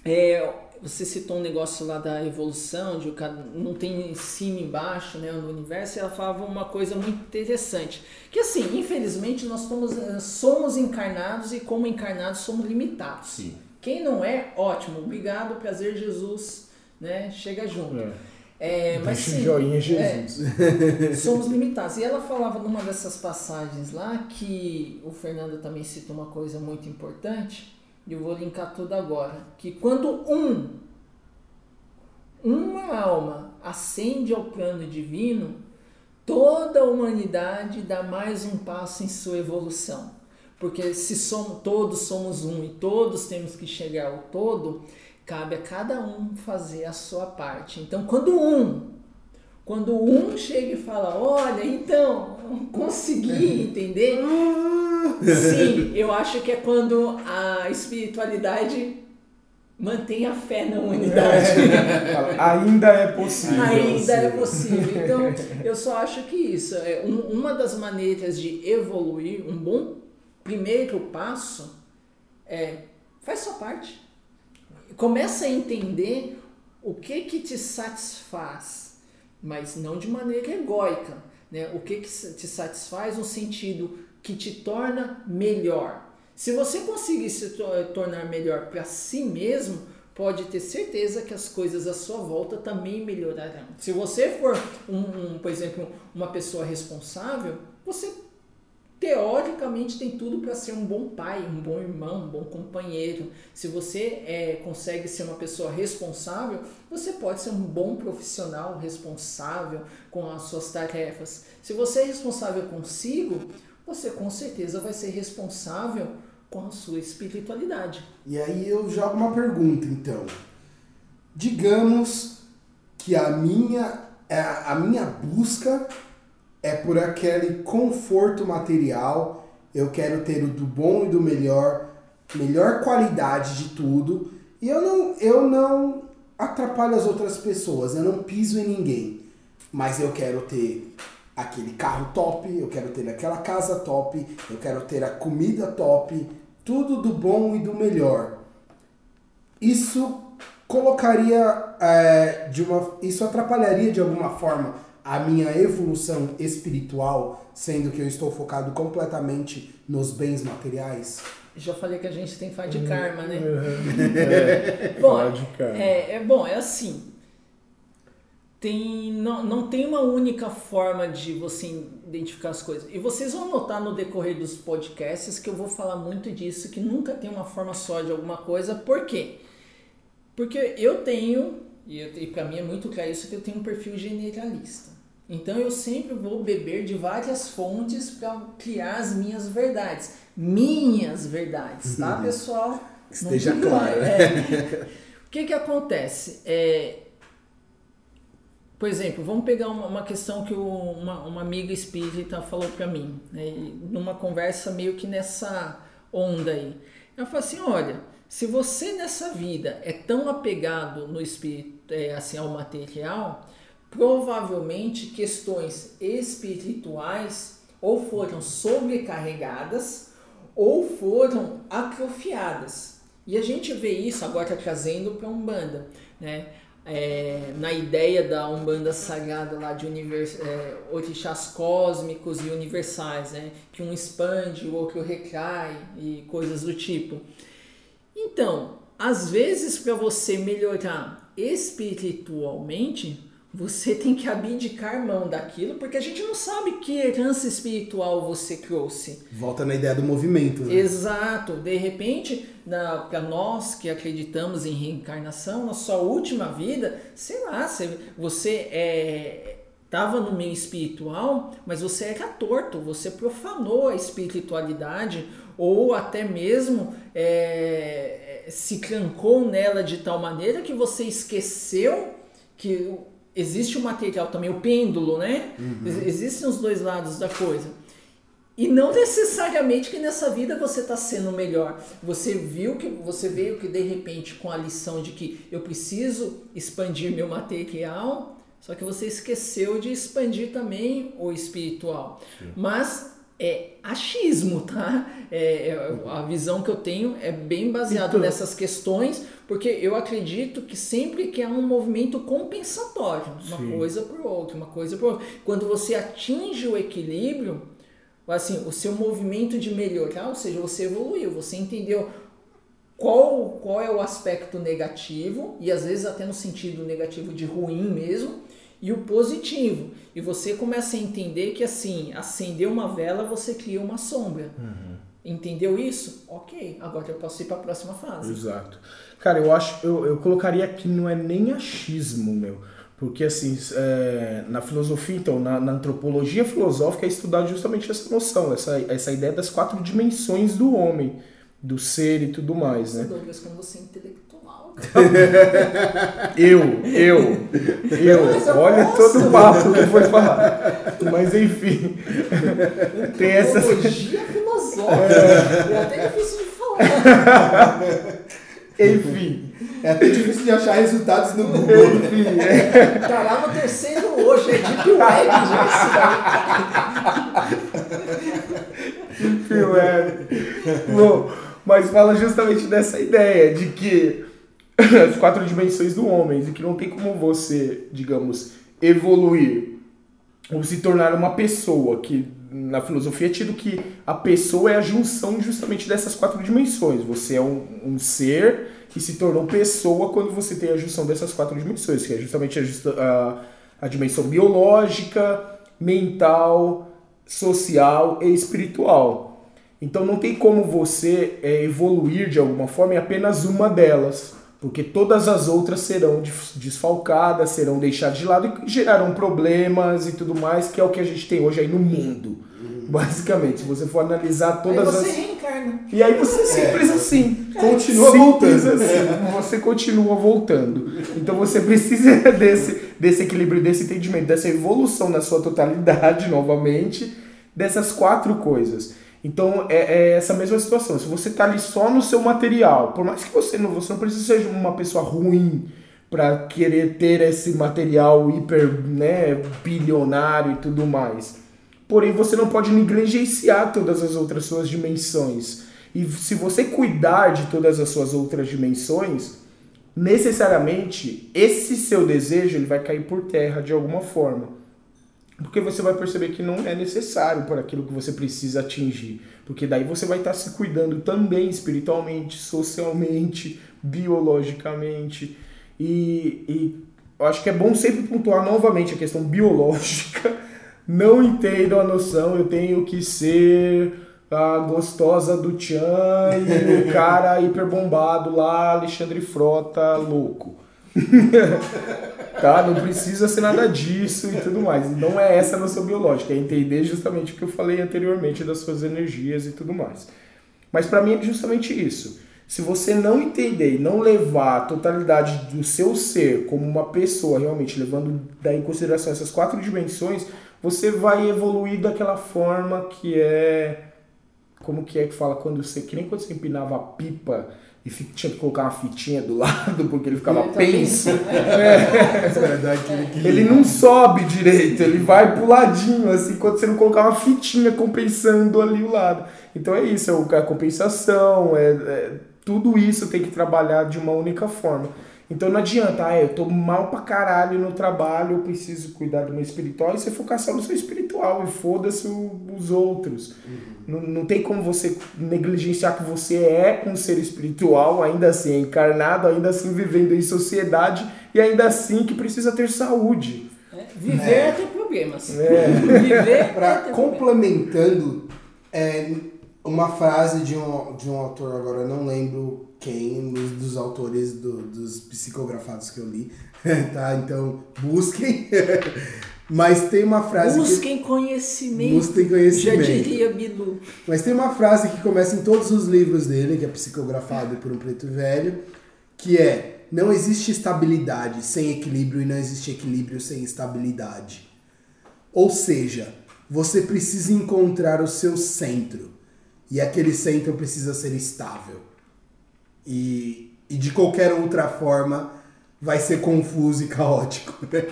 É, você citou um negócio lá da evolução, de não tem cima e embaixo né, no universo, e ela falava uma coisa muito interessante. Que assim, infelizmente nós somos, eh, somos encarnados e como encarnados somos limitados. Sim. Quem não é, ótimo, obrigado, prazer Jesus, né? Chega junto. É. É, mas Deixa sim, joinha, Jesus. somos limitados. E ela falava numa dessas passagens lá que o Fernando também citou uma coisa muito importante, e eu vou linkar tudo agora, que quando um uma alma ascende ao plano divino, toda a humanidade dá mais um passo em sua evolução. Porque se somos, todos somos um e todos temos que chegar ao todo, cabe a cada um fazer a sua parte. Então, quando um, quando um chega e fala, olha, então, consegui entender, sim, eu acho que é quando a espiritualidade mantém a fé na humanidade. Fala, Ainda é possível. Ainda é possível. Então, eu só acho que isso é um- uma das maneiras de evoluir, um bom primeiro passo é faz sua parte. Começa a entender o que que te satisfaz, mas não de maneira egóica, né? O que que te satisfaz no sentido que te torna melhor. Se você conseguir se to- tornar melhor para si mesmo, pode ter certeza que as coisas à sua volta também melhorarão. Se você for, um, um, por exemplo, uma pessoa responsável, você teoricamente tem tudo para ser um bom pai, um bom irmão, um bom companheiro. Se você é, consegue ser uma pessoa responsável, você pode ser um bom profissional responsável com as suas tarefas. Se você é responsável consigo, você com certeza vai ser responsável com a sua espiritualidade. E aí eu jogo uma pergunta, então. Digamos que a minha, é, a minha busca é por aquele conforto material, eu quero ter o do bom e do melhor, melhor qualidade de tudo, e eu não, eu não atrapalho as outras pessoas, eu não piso em ninguém, mas eu quero ter aquele carro top, eu quero ter aquela casa top, eu quero ter a comida top, tudo do bom e do melhor. Isso colocaria é, de uma, isso atrapalharia de alguma forma a minha evolução espiritual, sendo que eu estou focado completamente nos bens materiais. Já falei que a gente tem fé de karma, né? É, Bom. É, é bom, é assim. Tem, não, não tem uma única forma de você identificar as coisas. E vocês vão notar no decorrer dos podcasts que eu vou falar muito disso, que nunca tem uma forma só de alguma coisa. Por quê? Porque eu tenho, e, e para mim é muito claro isso, que eu tenho um perfil generalista. Então eu sempre vou beber de várias fontes para criar as minhas verdades. Minhas verdades, tá, pessoal? Que esteja Não- claro. É. O que que acontece? É, por exemplo, vamos pegar uma, uma questão que o- uma, uma amiga espírita falou para mim, né, numa conversa meio que nessa onda aí. Ela falou assim: olha, se você nessa vida é tão apegado no espírito, é, assim, ao material, provavelmente questões espirituais ou foram sobrecarregadas ou foram atrofiadas. E a gente vê isso agora trazendo para a Umbanda, né? é, na ideia da Umbanda Sagrada lá de univers, é, orixás cósmicos e universais, né? Que um expande, o outro recai e coisas do tipo. Então, às vezes para você melhorar espiritualmente, você tem que abdicar mão daquilo, porque a gente não sabe que herança espiritual você trouxe. Volta na ideia do movimento. Né? Exato. De repente, para nós que acreditamos em reencarnação, na sua última vida, sei lá, você é, estava no meio espiritual, mas você era torto, você profanou a espiritualidade ou até mesmo é, se trancou nela de tal maneira que você esqueceu que existe o material também, o pêndulo, né? Uhum. Existem os dois lados da coisa. E não necessariamente que nessa vida você está sendo melhor. Você viu que você veio que de repente com a lição de que eu preciso expandir meu material, só que você esqueceu de expandir também o espiritual. Sim. Mas é achismo, tá? É, é, a visão que eu tenho é bem baseada então, nessas questões, porque eu acredito que sempre que há um movimento compensatório, uma sim. coisa por outra, uma coisa por outra. Quando você atinge o equilíbrio, assim, o seu movimento de melhorar, ou seja, você evoluiu, você entendeu qual, qual é o aspecto negativo, e às vezes até no sentido negativo de ruim mesmo, e o positivo. E você começa a entender que assim, acender uma vela, você cria uma sombra. Uhum. Entendeu isso? Ok, agora eu posso ir para a próxima fase. Exato. Cara, eu acho, eu, eu colocaria que não é nem achismo, meu. Porque, assim, é, na filosofia, então, na, na, antropologia filosófica é estudar justamente essa noção, essa, essa ideia das quatro dimensões do homem, do ser e tudo mais, né? Douglas, quando você é intelectual. eu, eu, eu. Olha todo o papo que foi falar. Mas, enfim. tem essa... Filosófica. É, é até difícil de falar. Enfim. É até difícil de achar resultados no Google. Enfim, é. Tá lá no terceiro hoje, é Deep Web, gente. Deep Web. Bom, mas fala justamente dessa ideia de que as quatro dimensões do homem, de que não tem como você, digamos, evoluir ou se tornar uma pessoa que na filosofia é tido que a pessoa é a junção justamente dessas quatro dimensões. Você é um, um ser que se tornou pessoa quando você tem a junção dessas quatro dimensões, que é justamente a, a, a dimensão biológica, mental, social e espiritual. Então não tem como você é, evoluir de alguma forma em apenas uma delas, porque todas as outras serão desfalcadas, serão deixadas de lado e gerarão problemas e tudo mais, que é o que a gente tem hoje aí no mundo. Basicamente, se você for analisar todas aí você as. Reencarna. E aí você é simples é. assim. Continua simples voltando. assim. Você continua voltando. Então você precisa desse, desse equilíbrio, desse entendimento, dessa evolução na sua totalidade, novamente, dessas quatro coisas. Então é, é, essa mesma situação. Se você está ali só no seu material, por mais que você não, você não precisa ser uma pessoa ruim para querer ter esse material hiper, né, bilionário e tudo mais porém você não pode negligenciar todas as outras suas dimensões. E se você cuidar de todas as suas outras dimensões, necessariamente esse seu desejo ele vai cair por terra de alguma forma. Porque você vai perceber que não é necessário para aquilo que você precisa atingir. Porque daí você vai estar se cuidando também espiritualmente, socialmente, biologicamente. E, e eu acho que é bom sempre pontuar novamente a questão biológica não entendo a noção, eu tenho que ser a gostosa do Tchan e o cara hiperbombado lá, Alexandre Frota, louco. tá? Não precisa ser nada disso e tudo mais. Não é essa a noção biológica, é entender justamente o que eu falei anteriormente das suas energias e tudo mais. Mas para mim é justamente isso. Se você não entender e não levar a totalidade do seu ser como uma pessoa, realmente levando daí em consideração essas quatro dimensões, você vai evoluir daquela forma que é. Como que é que fala quando você. Que nem quando você empinava a pipa e tinha que colocar uma fitinha do lado porque ele ficava ele penso. É. É. Ele não sobe direito, ele vai pro ladinho, assim, quando você não colocar uma fitinha compensando ali o lado. Então é isso, é a compensação, é, é tudo isso tem que trabalhar de uma única forma. Então não adianta, ah, eu tô mal pra caralho no trabalho, eu preciso cuidar do meu espiritual e você focar só no seu espiritual e foda-se os outros. Uhum. Não, não tem como você negligenciar que você é um ser espiritual, ainda assim é encarnado, ainda assim vivendo em sociedade e ainda assim que precisa ter saúde. É, viver é. é ter problemas. É. Viver pra, é ter complementando, é, uma frase de um, de um autor, agora eu não lembro quem, dos, dos autores do, dos psicografados que eu li, tá? Então, busquem. Mas tem uma frase. Busquem que... conhecimento. Busquem conhecimento. Já diria Bilu. Mas tem uma frase que começa em todos os livros dele, que é psicografado por um preto velho, que é: Não existe estabilidade sem equilíbrio e não existe equilíbrio sem estabilidade. Ou seja, você precisa encontrar o seu centro. E aquele centro precisa ser estável. E, e de qualquer outra forma vai ser confuso e caótico. Né?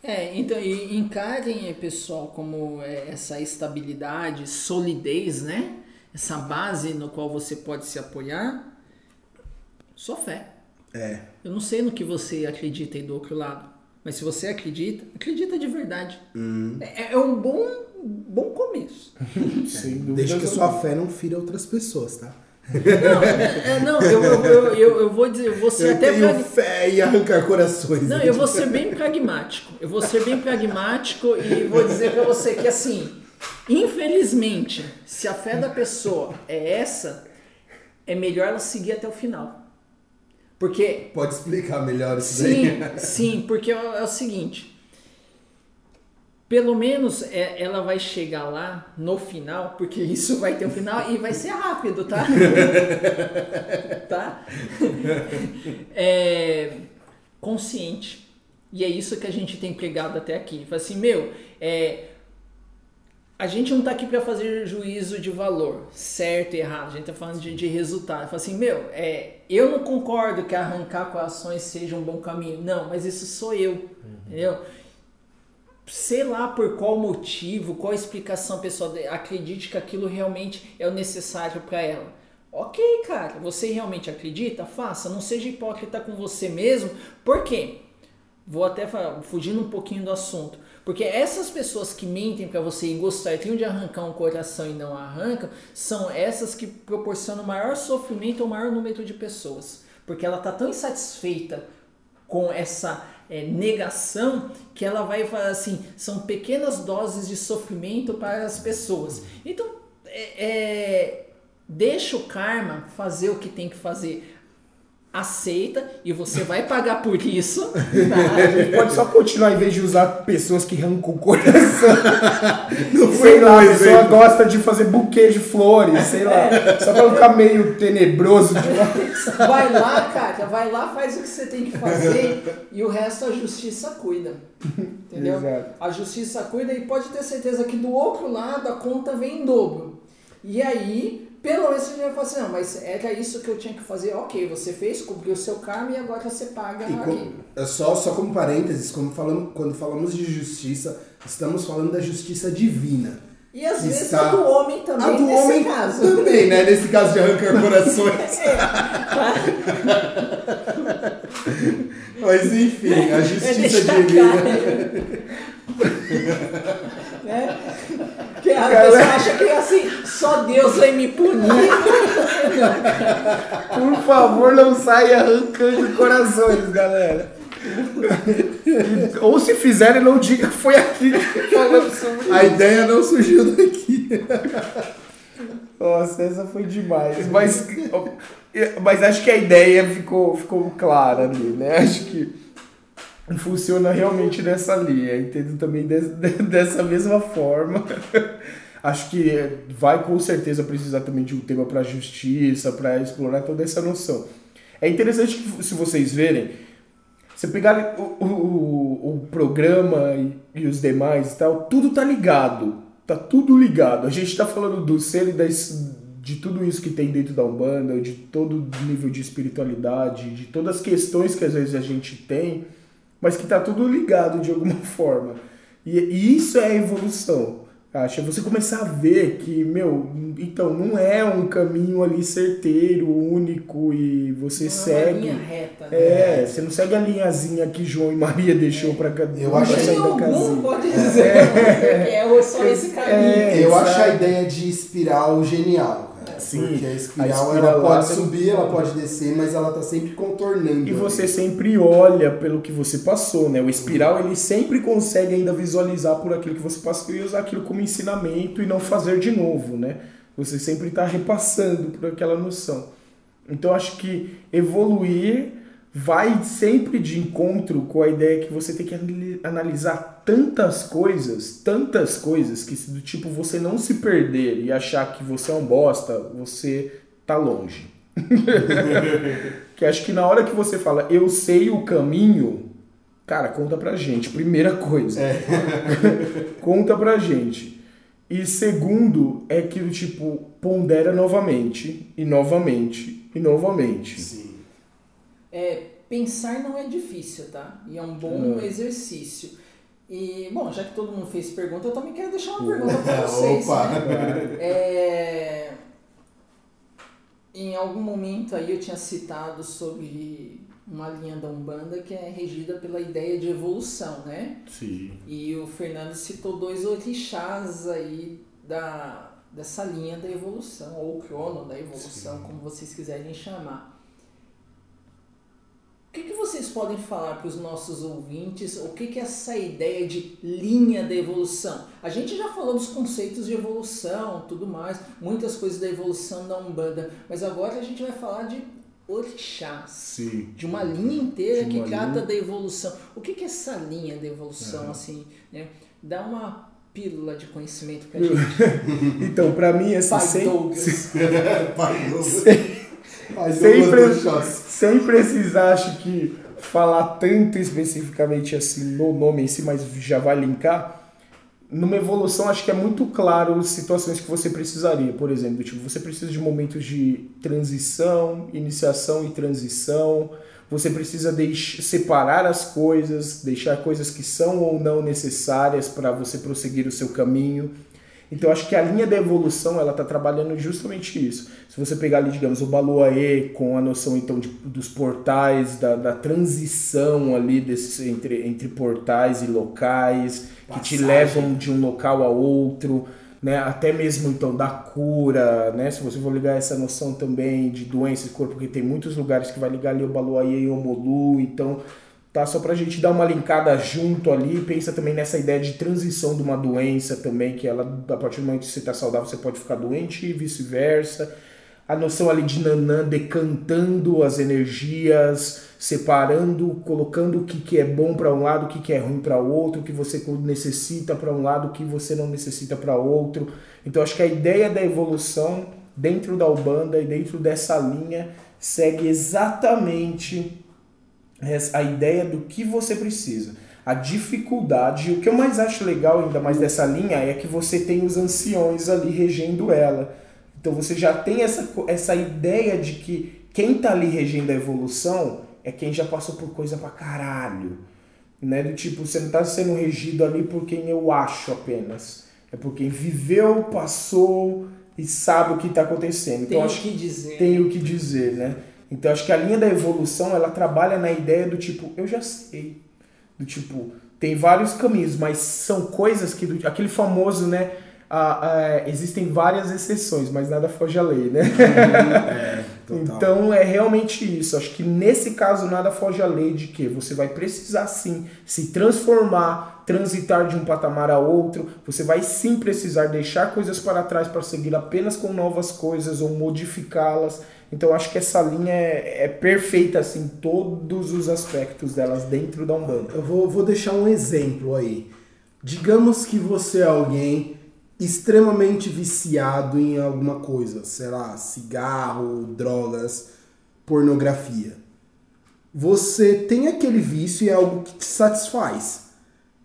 É, então, e encarem, pessoal, como é, essa estabilidade, solidez, né? Essa base no qual você pode se apoiar, sua fé. É. Eu não sei no que você acredita aí do outro lado, mas se você acredita, acredita de verdade. Hum. É, é, um bom, bom começo. Sem dúvida. Desde que sua fé não fira outras pessoas, tá? Não, é, não eu, eu, eu, eu, vou dizer, eu vou ser eu até. Tenho fé e arrancar corações. Não, eu vou ser bem pragmático. Eu vou ser bem pragmático e vou dizer para você que assim, infelizmente, se a fé da pessoa é essa, é melhor ela seguir até o final. Porque. Pode explicar melhor isso sim, daí? Sim, porque é, é o seguinte pelo menos é, ela vai chegar lá no final, porque isso vai ter um final e vai ser rápido, tá? tá? É, consciente. E é isso que a gente tem pregado até aqui. Fala assim, meu, é, a gente não tá aqui para fazer juízo de valor, certo e errado. A gente tá falando de, de resultado. Fala assim, meu, é, eu não concordo que arrancar corações seja um bom caminho. Não, mas isso sou eu, uhum. entendeu? Sei lá por qual motivo, qual explicação a pessoa acredite que aquilo realmente é o necessário para ela. Ok, cara, você realmente acredita? Faça, não seja hipócrita com você mesmo. Por quê? Vou até fugindo um pouquinho do assunto. Porque essas pessoas que mentem para você e gostariam de arrancar um coração e não arrancam, são essas que proporcionam maior sofrimento ao maior número de pessoas. Porque ela está tão insatisfeita com essa é, negação que ela vai falar assim, são pequenas doses de sofrimento para as pessoas. Então, é, é, deixa o karma fazer o que tem que fazer aceita e você vai pagar por isso. Tá? A gente pode só continuar em vez de usar pessoas que arrancam o coração. Não sei lá, a pessoa gosta de fazer buquê de flores, sei lá. É. Só pra ficar meio tenebroso demais. Vai lá, cara, vai lá, faz o que você tem que fazer e o resto a justiça cuida. Entendeu? Exato. A justiça cuida e pode ter certeza que do outro lado a conta vem em dobro. E aí pelo menos você já fala assim, não, mas era isso que eu tinha que fazer. Ok, você fez, cumpriu o seu karma e agora você paga e com, é só, só como parênteses, como falamos, quando falamos de justiça, estamos falando da justiça divina. E às vezes está... a do homem também, a do nesse homem caso. Também, né? Nesse caso de arrancar corações. é. Mas enfim, a justiça divina. Né? Que a Galera... pessoa acha que assim, só Deus vai me punir. Por favor, não saia arrancando corações, galera. Ou se fizerem, não diga foi aqui A ideia não surgiu daqui. Nossa, essa foi demais. Mas, mas acho que a ideia ficou, ficou clara ali, né? Acho que funciona realmente nessa linha. Entendo também de, de, dessa mesma forma. Acho que vai com certeza precisar também de um tema para justiça, para explorar toda essa noção. É interessante que, se vocês verem, você pegar o, o, o programa e, e, os demais e tal, tudo tá ligado. Tá tudo ligado. A gente tá falando do ser e das, de tudo isso que tem dentro da Umbanda, de todo nível de espiritualidade, de todas as questões que às vezes a gente tem mas que está tudo ligado de alguma forma. E, e, isso é a evolução. Acho é você começar a ver que, meu, então não é um caminho ali certeiro, único e você Não segue. É uma linha reta. né? É, você não segue a linhazinha que João e Maria deixou pra cada Eu acho que algum pode dizer que é só esse caminho. É, Eu acho a ideia de espiral genial. Sim, Porque a a espiral, ela pode subir, ela pode descer, mas ela tá sempre contornando. E você ali. sempre olha pelo que você passou, né? O espiral ele sempre consegue ainda visualizar por aquilo que você passou e usar aquilo como ensinamento e não fazer de novo, né? Você sempre está repassando por aquela noção. Então acho que evoluir vai sempre de encontro com a ideia que você tem que anali- analisar tantas coisas, tantas coisas que se do tipo você não se perder e achar que você é um bosta, você tá longe. que acho que na hora que você fala eu sei o caminho, cara, conta pra gente, primeira coisa. conta pra gente. E segundo é que do tipo pondera novamente e novamente e novamente. Sim. É, pensar não é difícil, tá? E é um bom exercício. E, bom, já que todo mundo fez pergunta, eu também quero deixar uma pergunta para vocês. Opa! né? É, em algum momento aí eu tinha citado sobre uma linha da Umbanda que é regida pela ideia de evolução, né? Sim. E o Fernando citou dois orixás aí da, dessa linha da evolução, ou crono da evolução, como vocês quiserem chamar. O que, que vocês podem falar para os nossos ouvintes? O que, que é essa ideia de linha da evolução? A gente já falou dos conceitos de evolução, tudo mais, muitas coisas da evolução da Umbanda, mas agora a gente vai falar de orixás Sim. de uma linha inteira De que uma trata linha. da evolução. O que, que é essa linha da evolução, assim, né? Dá uma pílula de conhecimento pra gente, Então, pra mim, assim, pai sem, Douglas. Pai Douglas. sem, pre- sem precisar, acho que, falar tanto especificamente assim no nome em si, mas já vai linkar. Numa evolução, acho que é muito claro situações que você precisaria. Por exemplo, tipo, você precisa de momentos de transição, iniciação e transição. Você precisa separar as coisas, deixar coisas que são ou não necessárias para você prosseguir o seu caminho. Então acho que a linha da evolução ela está trabalhando justamente isso. Se você pegar ali, digamos, o Baluaê com a noção então de, dos portais, da, da transição ali desses, entre, entre portais e locais que te Passagem. levam de um local a outro, né? Até mesmo então da cura, né? Se você for ligar essa noção também de doença e cura, porque tem muitos lugares que vai ligar ali o Baluaê e o Omolu, então tá? Só pra gente dar uma linkada junto ali, pensa também nessa ideia de transição de uma doença também, que ela, a partir do momento que você tá saudável, você pode ficar doente e vice-versa. A noção ali de Nanã decantando as energias, separando, colocando o que, que é bom para um lado, o que, que é ruim para o outro, o que você necessita para um lado, o que você não necessita para outro. Então acho que a ideia da evolução dentro da Ubanda e dentro dessa linha segue exatamente a ideia do que você precisa. A dificuldade, o que eu mais acho legal ainda mais dessa linha é que você tem os anciões ali regendo ela. Então você já tem essa, essa ideia de que quem tá ali regendo a evolução é quem já passou por coisa pra caralho. Né? Do tipo, você não tá sendo regido ali por quem eu acho apenas. É por quem viveu, passou e sabe o que tá acontecendo. Tem Então o acho que dizer. tem o que dizer, né? Então acho que a linha da evolução ela trabalha na ideia do tipo, eu já sei. Do tipo, tem vários caminhos, mas são coisas que. do- aquele famoso, né? ah, ah, existem várias exceções, mas nada foge à lei, né? É, total. Então é realmente isso. Acho que nesse caso nada foge à lei de que você vai precisar sim se transformar, transitar de um patamar a outro. Você vai sim precisar deixar coisas para trás para seguir apenas com novas coisas ou modificá-las. Então acho que essa linha é, é perfeita assim, em todos os aspectos delas dentro da Umbanda. Eu vou, vou deixar um exemplo aí. Digamos que você é alguém extremamente viciado em alguma coisa, sei lá, cigarro, drogas, pornografia. Você tem aquele vício e é algo que te satisfaz.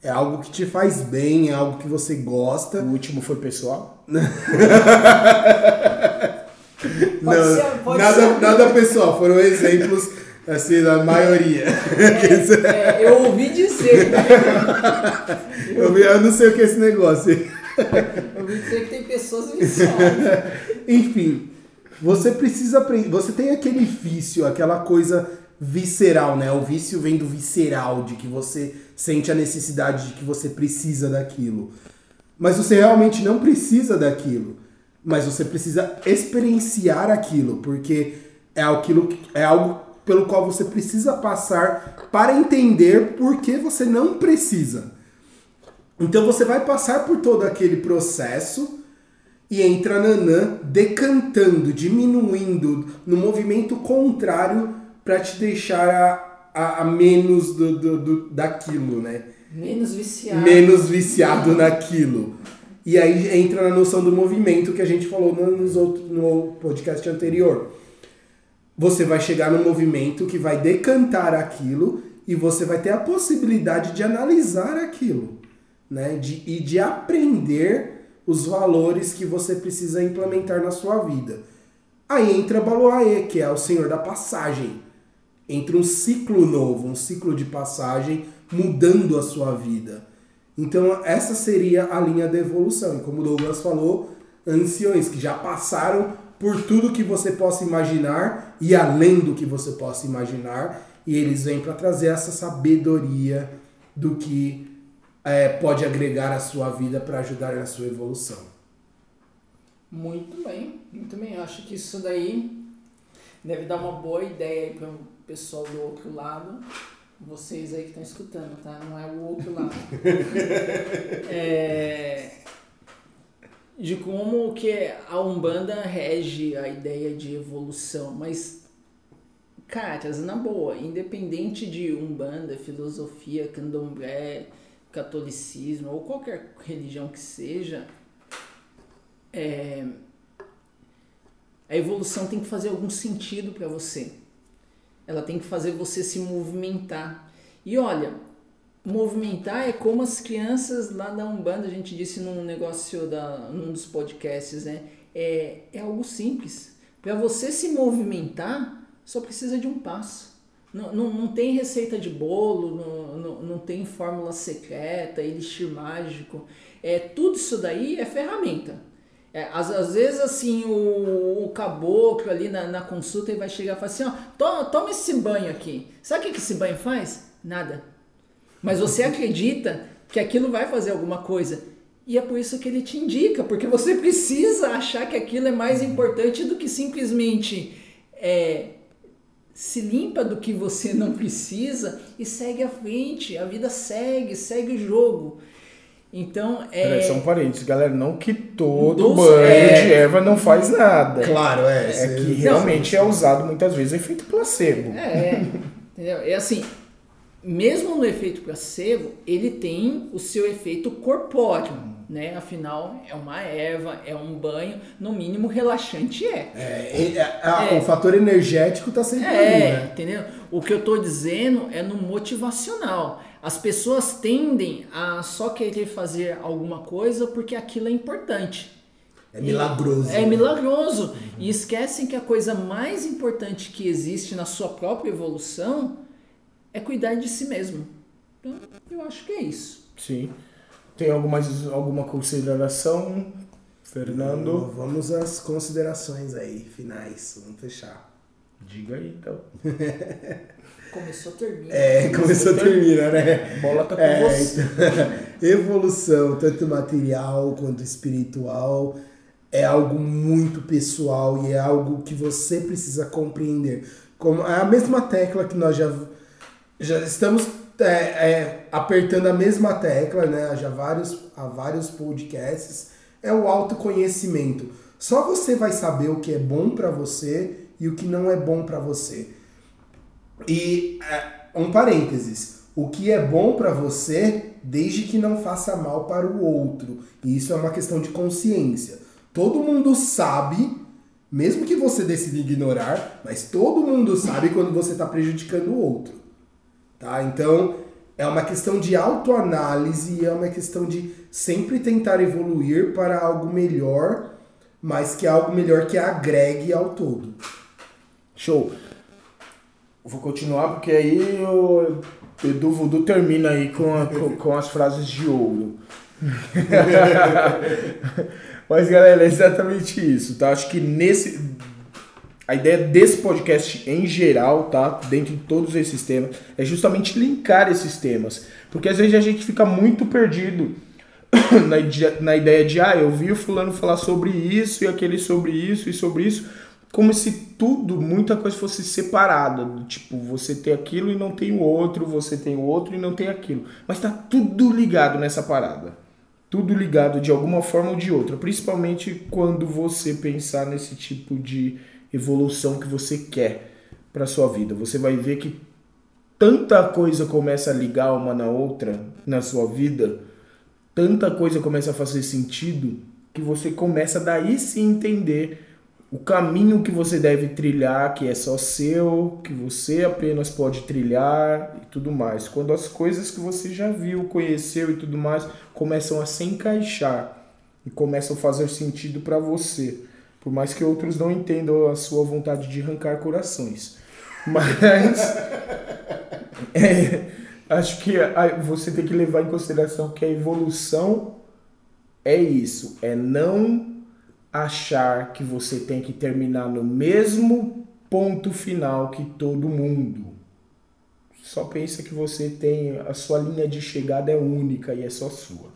É algo que te faz bem, é algo que você gosta. O último foi pessoal. Pode Não, ser- pode nada, ser. nada pessoal, foram exemplos assim da maioria. É, eu ouvi dizer, né? Eu, eu não sei o que é esse negócio. Eu vou dizer que tem pessoas viciosas. Enfim, você precisa aprender. Você tem aquele vício, aquela coisa visceral, né? O vício vem do visceral, de que você sente a necessidade de que você precisa daquilo. Mas você realmente não precisa daquilo. Mas você precisa experienciar aquilo, porque é aquilo, é algo pelo qual você precisa passar para entender por que você não precisa. Então você vai passar por todo aquele processo e entra Nanã decantando, diminuindo no movimento contrário para te deixar a, a, a menos do, do, do, daquilo, né? Menos viciado. Menos viciado naquilo. E aí entra na noção do movimento que a gente falou no, nos outros, no podcast anterior. Você vai chegar no movimento que vai decantar aquilo e você vai ter a possibilidade de analisar aquilo, né? De, e de aprender os valores que você precisa implementar na sua vida. Aí entra Baloaê, que é o senhor da passagem. Entra um ciclo novo, um ciclo de passagem mudando a sua vida. Então, essa seria a linha da evolução. E como o Douglas falou, anciões que já passaram por tudo que você possa imaginar e além do que você possa imaginar, e eles vêm para trazer essa sabedoria do que é, pode agregar à sua vida para ajudar na sua evolução. Muito bem, muito bem. Eu acho que isso daí deve dar uma boa ideia para o pessoal do outro lado. Vocês aí que estão escutando, tá? Não é o outro lado. é, de como que a Umbanda rege a ideia de evolução, mas caras, na boa, independente de Umbanda, filosofia, candomblé, catolicismo ou qualquer religião que seja, é, a evolução tem que fazer algum sentido para você. Ela tem que fazer você se movimentar. E olha, movimentar é como as crianças lá da Umbanda, a gente disse num negócio, da, num dos podcasts, né? É, é algo simples. Para você se movimentar, só precisa de um passo. Não, não, não tem receita de bolo, não, não, não tem fórmula secreta, elixir mágico. É, tudo isso daí é ferramenta. É, às, às vezes, assim, o, o caboclo ali na, na consulta ele vai chegar e falar assim, ó, toma, toma esse banho aqui. Sabe o que esse banho faz? Nada. Mas você acredita que aquilo vai fazer alguma coisa. E é por isso que ele te indica, porque você precisa achar que aquilo é mais importante do que simplesmente é, se limpa do que você não precisa e segue à frente. A vida segue, segue o jogo. Então é. Peraí, só um parênteses, galera. Não que todo banho é... de erva não faz nada. Claro, é. É que realmente é usado muitas vezes efeito placebo. É, entendeu? É assim, mesmo no efeito placebo, ele tem o seu efeito corpóreo, né? Afinal, é uma erva, é um banho, no mínimo relaxante é. é, é a, é. O fator energético está sempre é, ali, né? entendeu? O que eu estou dizendo é no motivacional. As pessoas tendem a só querer fazer alguma coisa porque aquilo é importante. É milagroso. É milagroso. Uhum. E esquecem que a coisa mais importante que existe na sua própria evolução é cuidar de si mesmo. Então, eu acho que é isso. Sim. Tem alguma, alguma consideração, Fernando? Vamos às considerações aí, finais. Vamos fechar. Diga aí, então. Começou, termina. É, começou, termina, né? A bola tá com é, você. Então, evolução, tanto material quanto espiritual, é algo muito pessoal e é algo que você precisa compreender. Como é a mesma tecla que nós já já estamos é, é, apertando a mesma tecla, né? Já vários, há vários podcasts. É o autoconhecimento. Só você vai saber o que é bom para você e o que não é bom para você. E é, um parênteses, o que é bom para você, desde que não faça mal para o outro. E isso é uma questão de consciência. Todo mundo sabe, mesmo que você decida ignorar, mas todo mundo sabe quando você está prejudicando o outro. Tá? Então, é uma questão de autoanálise e é uma questão de sempre tentar evoluir para algo melhor, mas que é algo melhor que agregue ao todo. Show. Vou continuar porque aí o Edu Voodoo termina aí com, a, com, com, as frases de ouro. Mas galera, é exatamente isso, tá? Acho que nesse a ideia desse podcast em geral, tá? Dentro de todos esses temas, é justamente linkar esses temas. Porque às vezes a gente fica muito perdido na, na ideia de, ah, eu vi o fulano falar sobre isso e aquele sobre isso e sobre isso, como se tudo, muita coisa fosse separada. Tipo, você tem aquilo e não tem o outro, você tem o outro e não tem aquilo. Mas tá tudo ligado nessa parada. Tudo ligado de alguma forma ou de outra. Principalmente quando você pensar nesse tipo de evolução que você quer para sua vida. Você vai ver que tanta coisa começa a ligar uma na outra na sua vida, tanta coisa começa a fazer sentido que você começa daí se entender o caminho que você deve trilhar, que é só seu, que você apenas pode trilhar e tudo mais. Quando as coisas que você já viu, conheceu e tudo mais começam a se encaixar e começam a fazer sentido para você por mais que outros não entendam a sua vontade de arrancar corações. Mas é, acho que você tem que levar em consideração que a evolução é isso, é não achar que você tem que terminar no mesmo ponto final que todo mundo. Só pensa que você tem a sua linha de chegada é única e é só sua.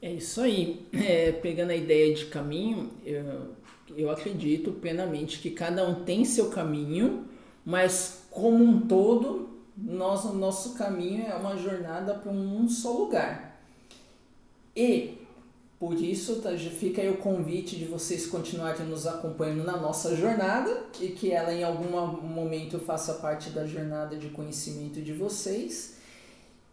É isso aí. É, pegando a ideia de caminho, eu, eu acredito plenamente que cada um tem seu caminho, mas como um todo, nós, o nosso caminho é uma jornada para um só lugar. E por isso tá, fica aí o convite de vocês continuarem nos acompanhando na nossa jornada e que ela em algum momento faça parte da jornada de conhecimento de vocês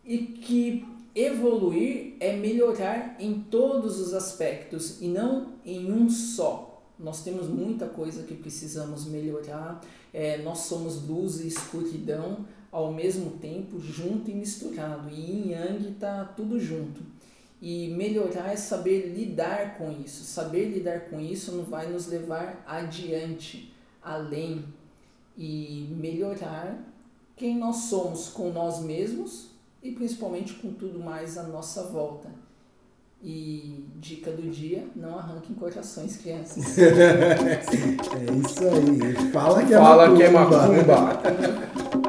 e que evoluir é melhorar em todos os aspectos e não em um só. Nós temos muita coisa que precisamos melhorar, é, nós somos luz e escuridão ao mesmo tempo, junto e misturado. E em Yang está tudo junto. E melhorar é saber lidar com isso. Saber lidar com isso não vai nos levar adiante, além. E melhorar quem nós somos com nós mesmos e principalmente com tudo mais à nossa volta. E dica do dia, não arranquem corações, crianças. é isso aí. Fala que é Fala macumba. que é macumba.